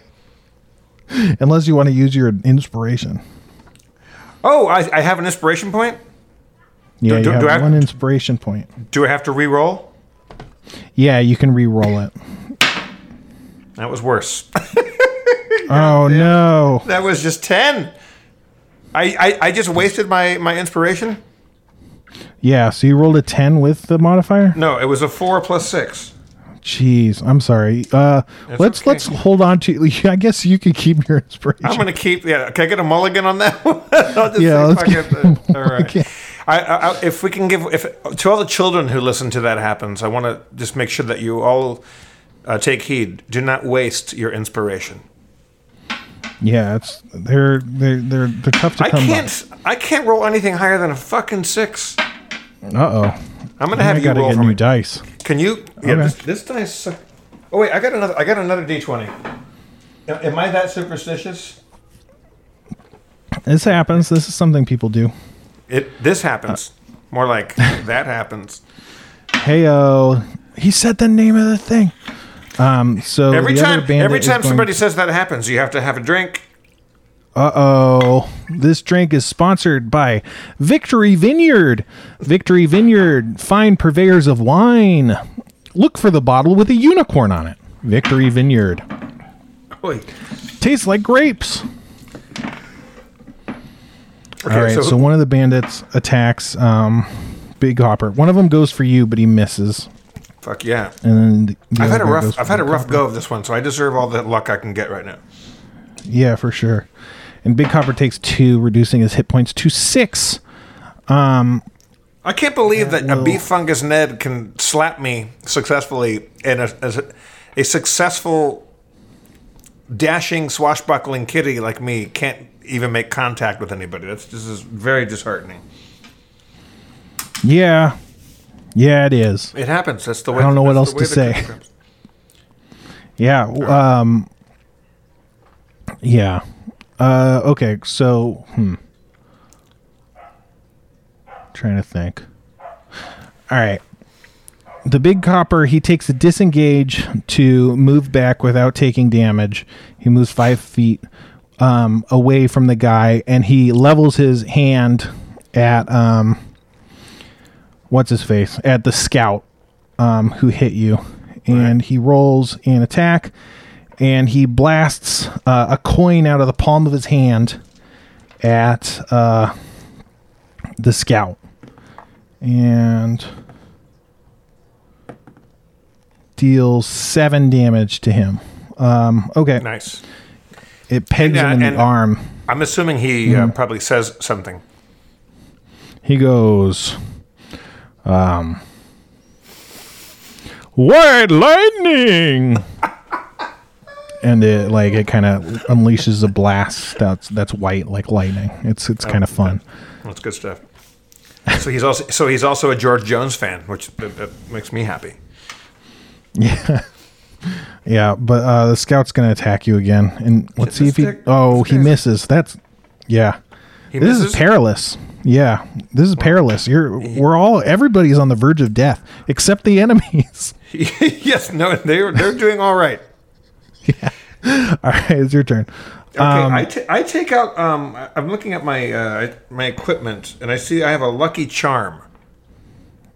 Unless you want to use your inspiration. oh i, I have an inspiration point Yeah, do- you have do I- one inspiration point. do i have to re-roll Yeah, you can re-roll it. that was worse oh no. That was just ten. I, I, I just wasted my, my inspiration. Yeah, so you rolled a ten with the modifier. No, it was a four plus six. Jeez, I'm sorry. Uh, let's okay. let's hold on to. I guess you could keep your inspiration. I'm gonna keep. Yeah, can I get a mulligan on that one? I'll just Yeah, let's fuck give it. him a All right. I, I, if we can give if to all the children who listen to that happens, I want to just make sure that you all uh, take heed. Do not waste your inspiration. yeah, it's they're they're they're they're tough to I come can't. I can't roll anything higher than a fucking six. Uh oh. I'm gonna I have you roll get new me. dice. Can you? Yeah, Okay. this, this dice. suck- Oh wait, I got another. I got another D20. Am- Am I that superstitious? This happens. This is something people do. It. This happens. More like that happens. Heyo. He said the name of the thing. Um. So Every time. Every time somebody says that happens, you have to have a drink. Uh oh. This drink is sponsored by Victory Vineyard. Victory Vineyard, fine purveyors of wine. Look for the bottle with a unicorn on it. Victory Vineyard. Oi. Tastes like grapes. Okay, All right, so, so- one of the bandits attacks um, Big Hopper. One of them goes for you, but he misses. Fuck yeah. And then the- I've had a other guy goes rough I've had a rough Hopper. go of this one, so I deserve all the luck I can get right now. Yeah, for sure. And Big Hopper takes two, reducing his hit points to six. Um, I can't believe that a will- beef fungus Ned can slap me successfully in a, as a, a successful dashing swashbuckling kitty like me can't even make contact with anybody. That's this is very disheartening. Yeah, yeah, it is. It happens. That's the way. I don't know what else to say. Yeah. Um. Yeah. Uh. Okay. So. Hmm. Trying to think. All right. The big copper. He takes a disengage to move back without taking damage. He moves five feet um, away from the guy, and he levels his hand at um. What's his face? At the scout um, who hit you, and he rolls an attack, and he blasts uh, a coin out of the palm of his hand at uh, the scout, and deals seven damage to him. Um, okay, Nice. It pegs Yeah, him in the arm. I'm assuming he Hmm. uh, probably says something. He goes, um, white lightning, and it like it kind of unleashes a blast that's that's white like lightning. It's it's kind of fun. That's good stuff. So he's also so he's also a George Jones fan, which that, that makes me happy. Yeah, yeah. But uh, the scout's gonna attack you again, and let's see if he. dick- Oh, this he guy's- misses. That's yeah. He This misses? is perilous. Yeah, this is perilous. You're we're all everybody's on the verge of death except the enemies. yes, no, they're they're doing all right. yeah. All right, it's your turn. Okay, I ta- I take out. Um, I- I'm looking at my uh, my equipment, and I see I have a lucky charm.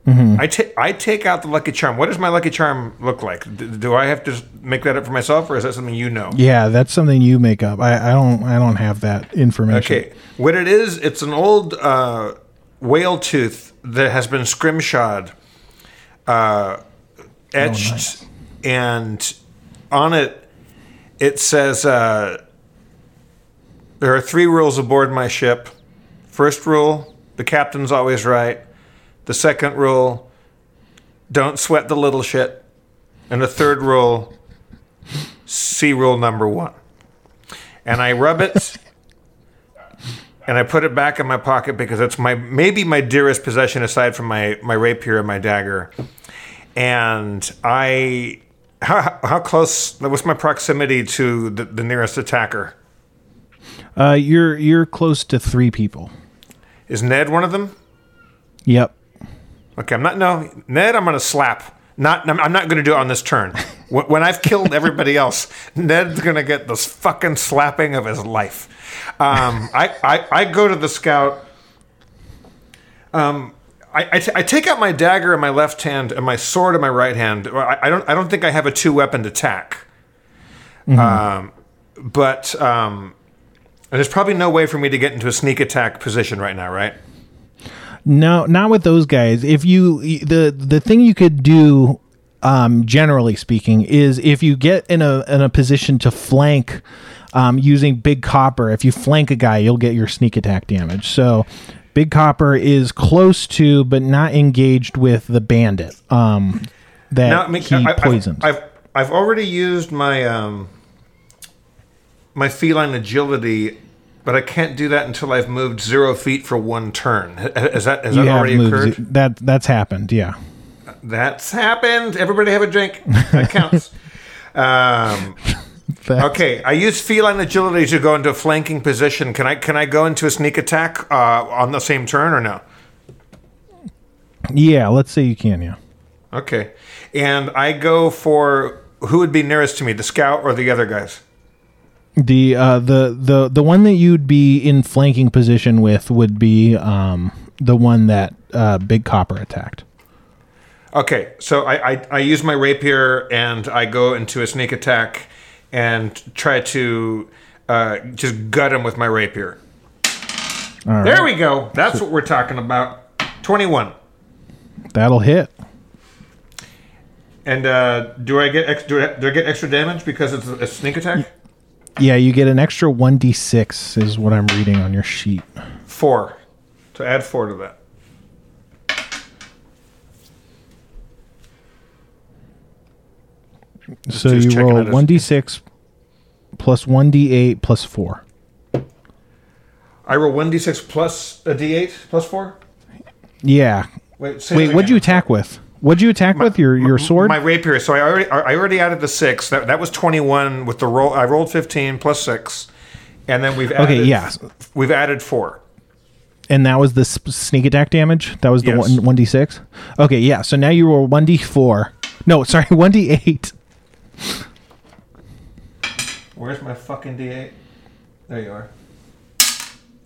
I take I take out the lucky charm. What does my lucky charm look like? D- do I have to make that up for myself, or is that something you know? Yeah, that's something you make up. I, I don't I don't have that information. Okay, what it is, it's an old uh, whale tooth that has been scrimshawed, uh, etched, nice. and on it it says uh, there are three rules aboard my ship. First rule: the captain's always right. The second rule: don't sweat the little shit. And the third rule: see rule number one. And I rub it and I put it back in my pocket because it's my maybe my dearest possession aside from my my rapier and my dagger. And I how, how close what's my proximity to the, the nearest attacker? Uh, you're you're close to three people. Is Ned one of them? Yep. Okay, I'm not no Ned. I'm gonna slap. Not I'm not gonna do it on this turn. When I've killed everybody else, Ned's gonna get this fucking slapping of his life. Um, I, I I go to the scout. Um, I, I, t- I take out my dagger in my left hand and my sword in my right hand. I, I don't I don't think I have a two weaponed attack. Um, but um, there's probably no way for me to get into a sneak attack position right now, right? No, not with those guys. If you the the thing you could do, um, generally speaking, is if you get in a in a position to flank, um, using big copper. If you flank a guy, you'll get your sneak attack damage. So, big copper is close to, but not engaged with the bandit. Um, that Now, I mean, he I- I've- poisoned. I've, I've already used my um, my feline agility, but I can't do that until I've moved zero feet for one turn. Has that has you that already occurred? it- That that's happened. Yeah. That's happened. Everybody have a drink. That counts. um, okay, I use feline agility to go into a flanking position. Can I can I go into a sneak attack uh, on the same turn or no? Yeah. Let's say you can. Yeah. Okay, and I go for who would be nearest to me, the scout or the other guys? The uh the the the one that you'd be in flanking position with would be um the one that uh Big Copper attacked. Okay, so I, I, I use my rapier and I go into a sneak attack and try to uh, just gut him with my rapier. All There right. we go. That's what we're talking about. 21. That'll hit. And uh, do I get ex- do, I, do I get extra damage because it's a, a sneak attack? Yeah, you get an extra 1d6 is what I'm reading on your sheet. Four. To add four to that. So just you roll 1d6 plus 1d8 plus 4. I roll 1d6 plus a d8 plus four? Yeah. Wait, Wait, what'd you attack with? What'd you attack with? Your your sword? My rapier. So I already I already added the six. That, that was 21 with the roll. I rolled 15 plus six. And then we've added, Okay, yeah. We've added four. and that was the sneak attack damage? That was the Yes. one 1d6? Okay, yeah. So now you roll 1d4. No, sorry, 1d8. Where's my fucking d8? There you are.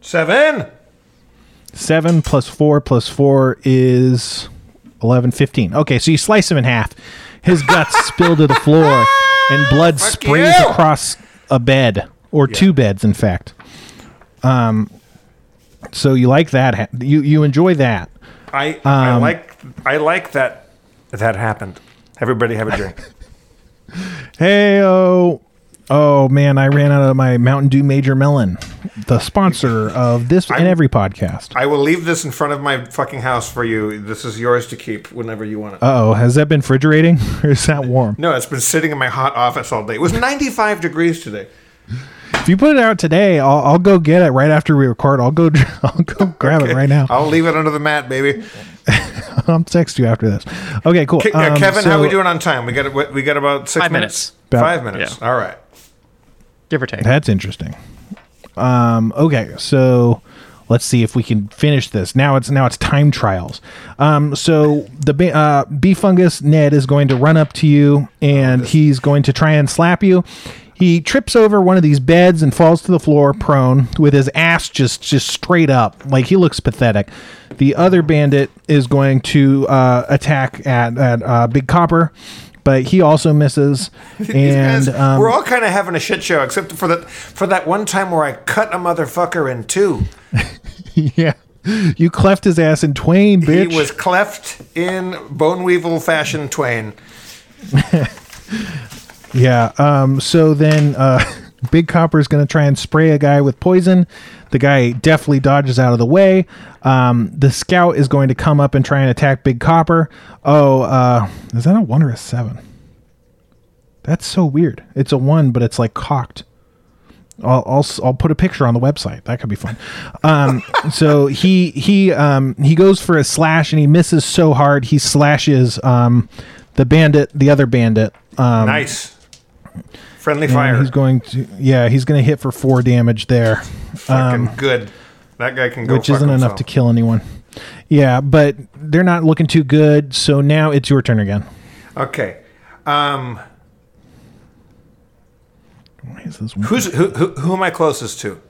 Seven. 7 plus 4 plus 4 is 11, 15. Okay, so you slice him in half. His guts spill to the floor, and blood Fuck sprays you! across a bed, or two beds, in fact. Um, so you like that? ha- You you enjoy that? I I Um, like I like that that happened. Everybody have a drink. Hey oh, oh man! I ran out of my Mountain Dew Major Melon, the sponsor of this and I'm- every podcast. I will leave this in front of my fucking house for you. This is yours to keep whenever you want it. Uh oh, has that been refrigerating or is that warm? no, it's been sitting in my hot office all day. It was 95 degrees today. If you put it out today, I'll, I'll go get it right after we record. I'll go I'll go grab it right now. I'll leave it under the mat, baby. I'll text you after this. Okay, cool. Ke- Um, Kevin, how are we doing on time? We got we we got about six Five minutes. minutes. About- Five minutes. All right. Give or take. That's interesting. Um, okay, so let's see if we can finish this. Now it's now it's time trials. Um, so the ba- uh, bee fungus Ned is going to run up to you and he's going to try and slap you. He trips over one of these beds and falls to the floor prone with his ass just just straight up, like he looks pathetic. The other bandit is going to uh, attack at at uh, Big Copper, but he also misses. And guys, um, we're all kind of having a shit show, except for that for that one time where I cut a motherfucker in two. Yeah. You cleft his ass in twain, bitch. He was cleft in bone weevil fashion twain. yeah. Um, so then uh, Big Copper is going to try and spray a guy with poison. The guy definitely dodges out of the way. Um, the scout is going to come up and try and attack Big Copper. Oh, uh, is that a one or a seven? That's so weird. It's a one, but it's like cocked. I'll, I'll I'll put a picture on the website. That could be fun. Um, so he he um, he goes for a slash and he misses so hard he slashes um, the bandit, the other bandit. Um, Nice. Friendly and fire. He's going to yeah he's going to hit for four damage there, Fucking good. That guy can go. um, which isn't enough to kill anyone. Yeah, but they're not looking too good. So now it's your turn again. Okay. Um, Why is this one? who's who, who? Who am I closest to?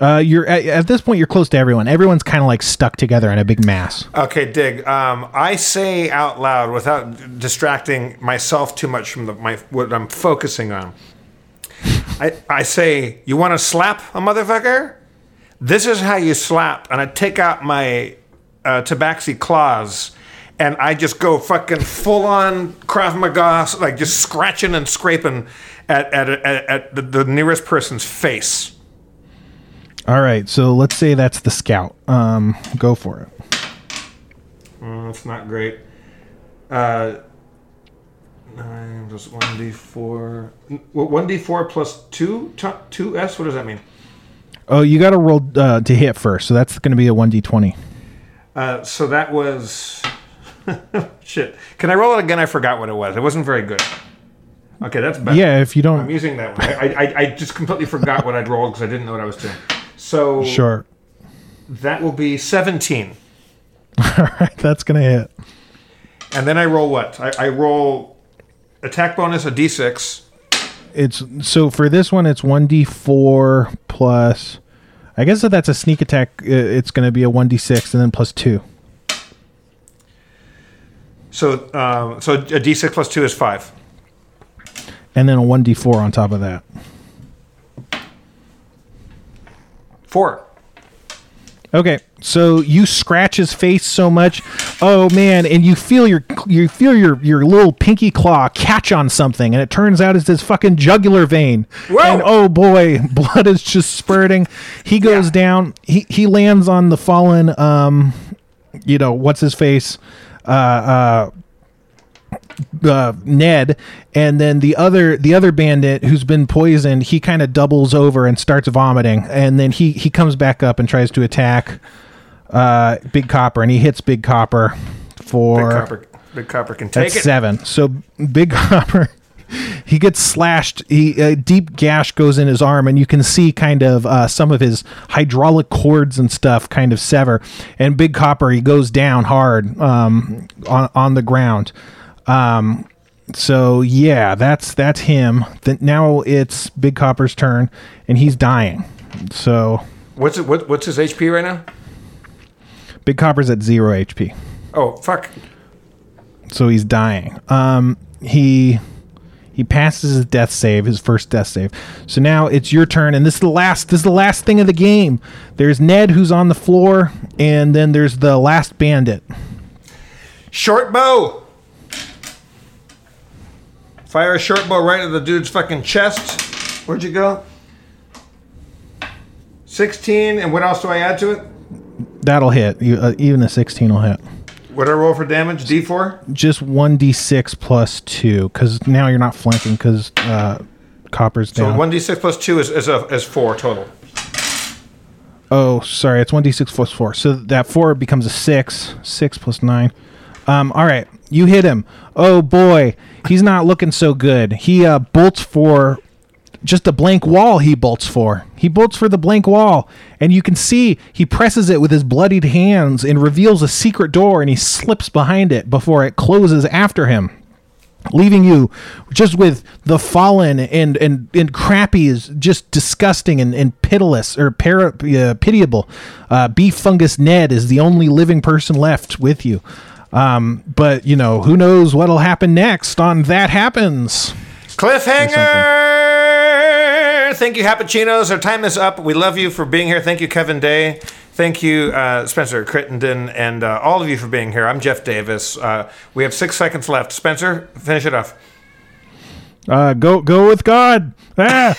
Uh, you're at, at this point you're close to everyone. Everyone's kind of like stuck together in a big mass. Okay, dig. Um, I say out loud without distracting myself too much from the, my what I'm focusing on. I, I say, you want to slap a motherfucker? This is how you slap. And I take out my uh, tabaxi claws and I just go fucking full on Krav Maga, like just scratching and scraping at, at, at, at the, the nearest person's face. All right, so let's say that's the scout. Um, go for it. Mm, that's not great. Uh, nine plus one d four. One d four plus two two s. What does that mean? Oh, you got to roll uh, to hit first, so that's going to be a one d twenty. Uh, so that was shit. Can I roll it again? I forgot what it was. It wasn't very good. Okay, that's better. Yeah, if you don't, I'm using that one. I, I, I just completely forgot what I'd rolled because I didn't know what I was doing. So sure. that will be 17. All right, that's going to hit. And then I roll what? I, I roll attack bonus a d6. It's so for this one, it's one d four plus. I guess if that's a sneak attack, it's going to be a one d six and then plus two. So um, so a d6 plus two is five. and then a 1d4 on top of that. Four. Okay, so you scratch his face so much, oh man, and you feel your you feel your your little pinky claw catch on something, and it turns out it's his fucking jugular vein. Whoa! And oh boy, blood is just spurting. He goes Yeah. down. He he lands on the fallen. Um, you know what's his face. Uh, uh, uh, Ned, and then the other the other bandit who's been poisoned, he kind of doubles over and starts vomiting, and then he he comes back up and tries to attack uh, Big Copper, and he hits Big Copper for Big Copper, Big Copper can take it. seven. So Big Copper. He gets slashed. He a deep gash goes in his arm, and you can see kind of uh, some of his hydraulic cords and stuff kind of sever. And Big Copper he goes down hard um, on on the ground. Um, so yeah, that's that's him. Now it's Big Copper's turn, and he's dying. So What's it? What, what's his HP right now? Big Copper's at zero HP. Oh fuck! so he's dying. Um, he he passes his death save, his first death save. So now it's your turn, and this is the last. This is the last thing of the game. There's Ned who's on the floor, and then there's the last bandit. Short bow. Fire a short bow right at the dude's fucking chest. Where'd you go? Sixteen, and what else do I add to it? That'll hit. You, uh, even a 16 will hit. What I roll for damage? D four. Just one d6 plus two, because now you're not flanking because uh, Copper's So one D six plus two is is, a, is four total. Oh, sorry, it's one d six plus four. So that four becomes a six. Six plus nine. Um, all right, you hit him. Oh boy, he's not looking so good. He uh, bolts for just a blank wall. He bolts for. He bolts for the blank wall, and you can see he presses it with his bloodied hands and reveals a secret door, and he slips behind it before it closes after him leaving you just with the fallen and and and crappy is just disgusting and, and pitiless or para, uh, pitiable. Uh, Beef fungus Ned is the only living person left with you. Um, but you know who knows what'll happen next on that happens. Cliffhanger! Thank you, Happuccinos. Our time is up. We love you for being here. Thank you, Kevin Day. Thank you, uh, Spencer Crittenden, and uh, all of you for being here. I'm Jeff Davis. Uh, we have six seconds left. Spencer, finish it off. Uh, go go with God. Ah.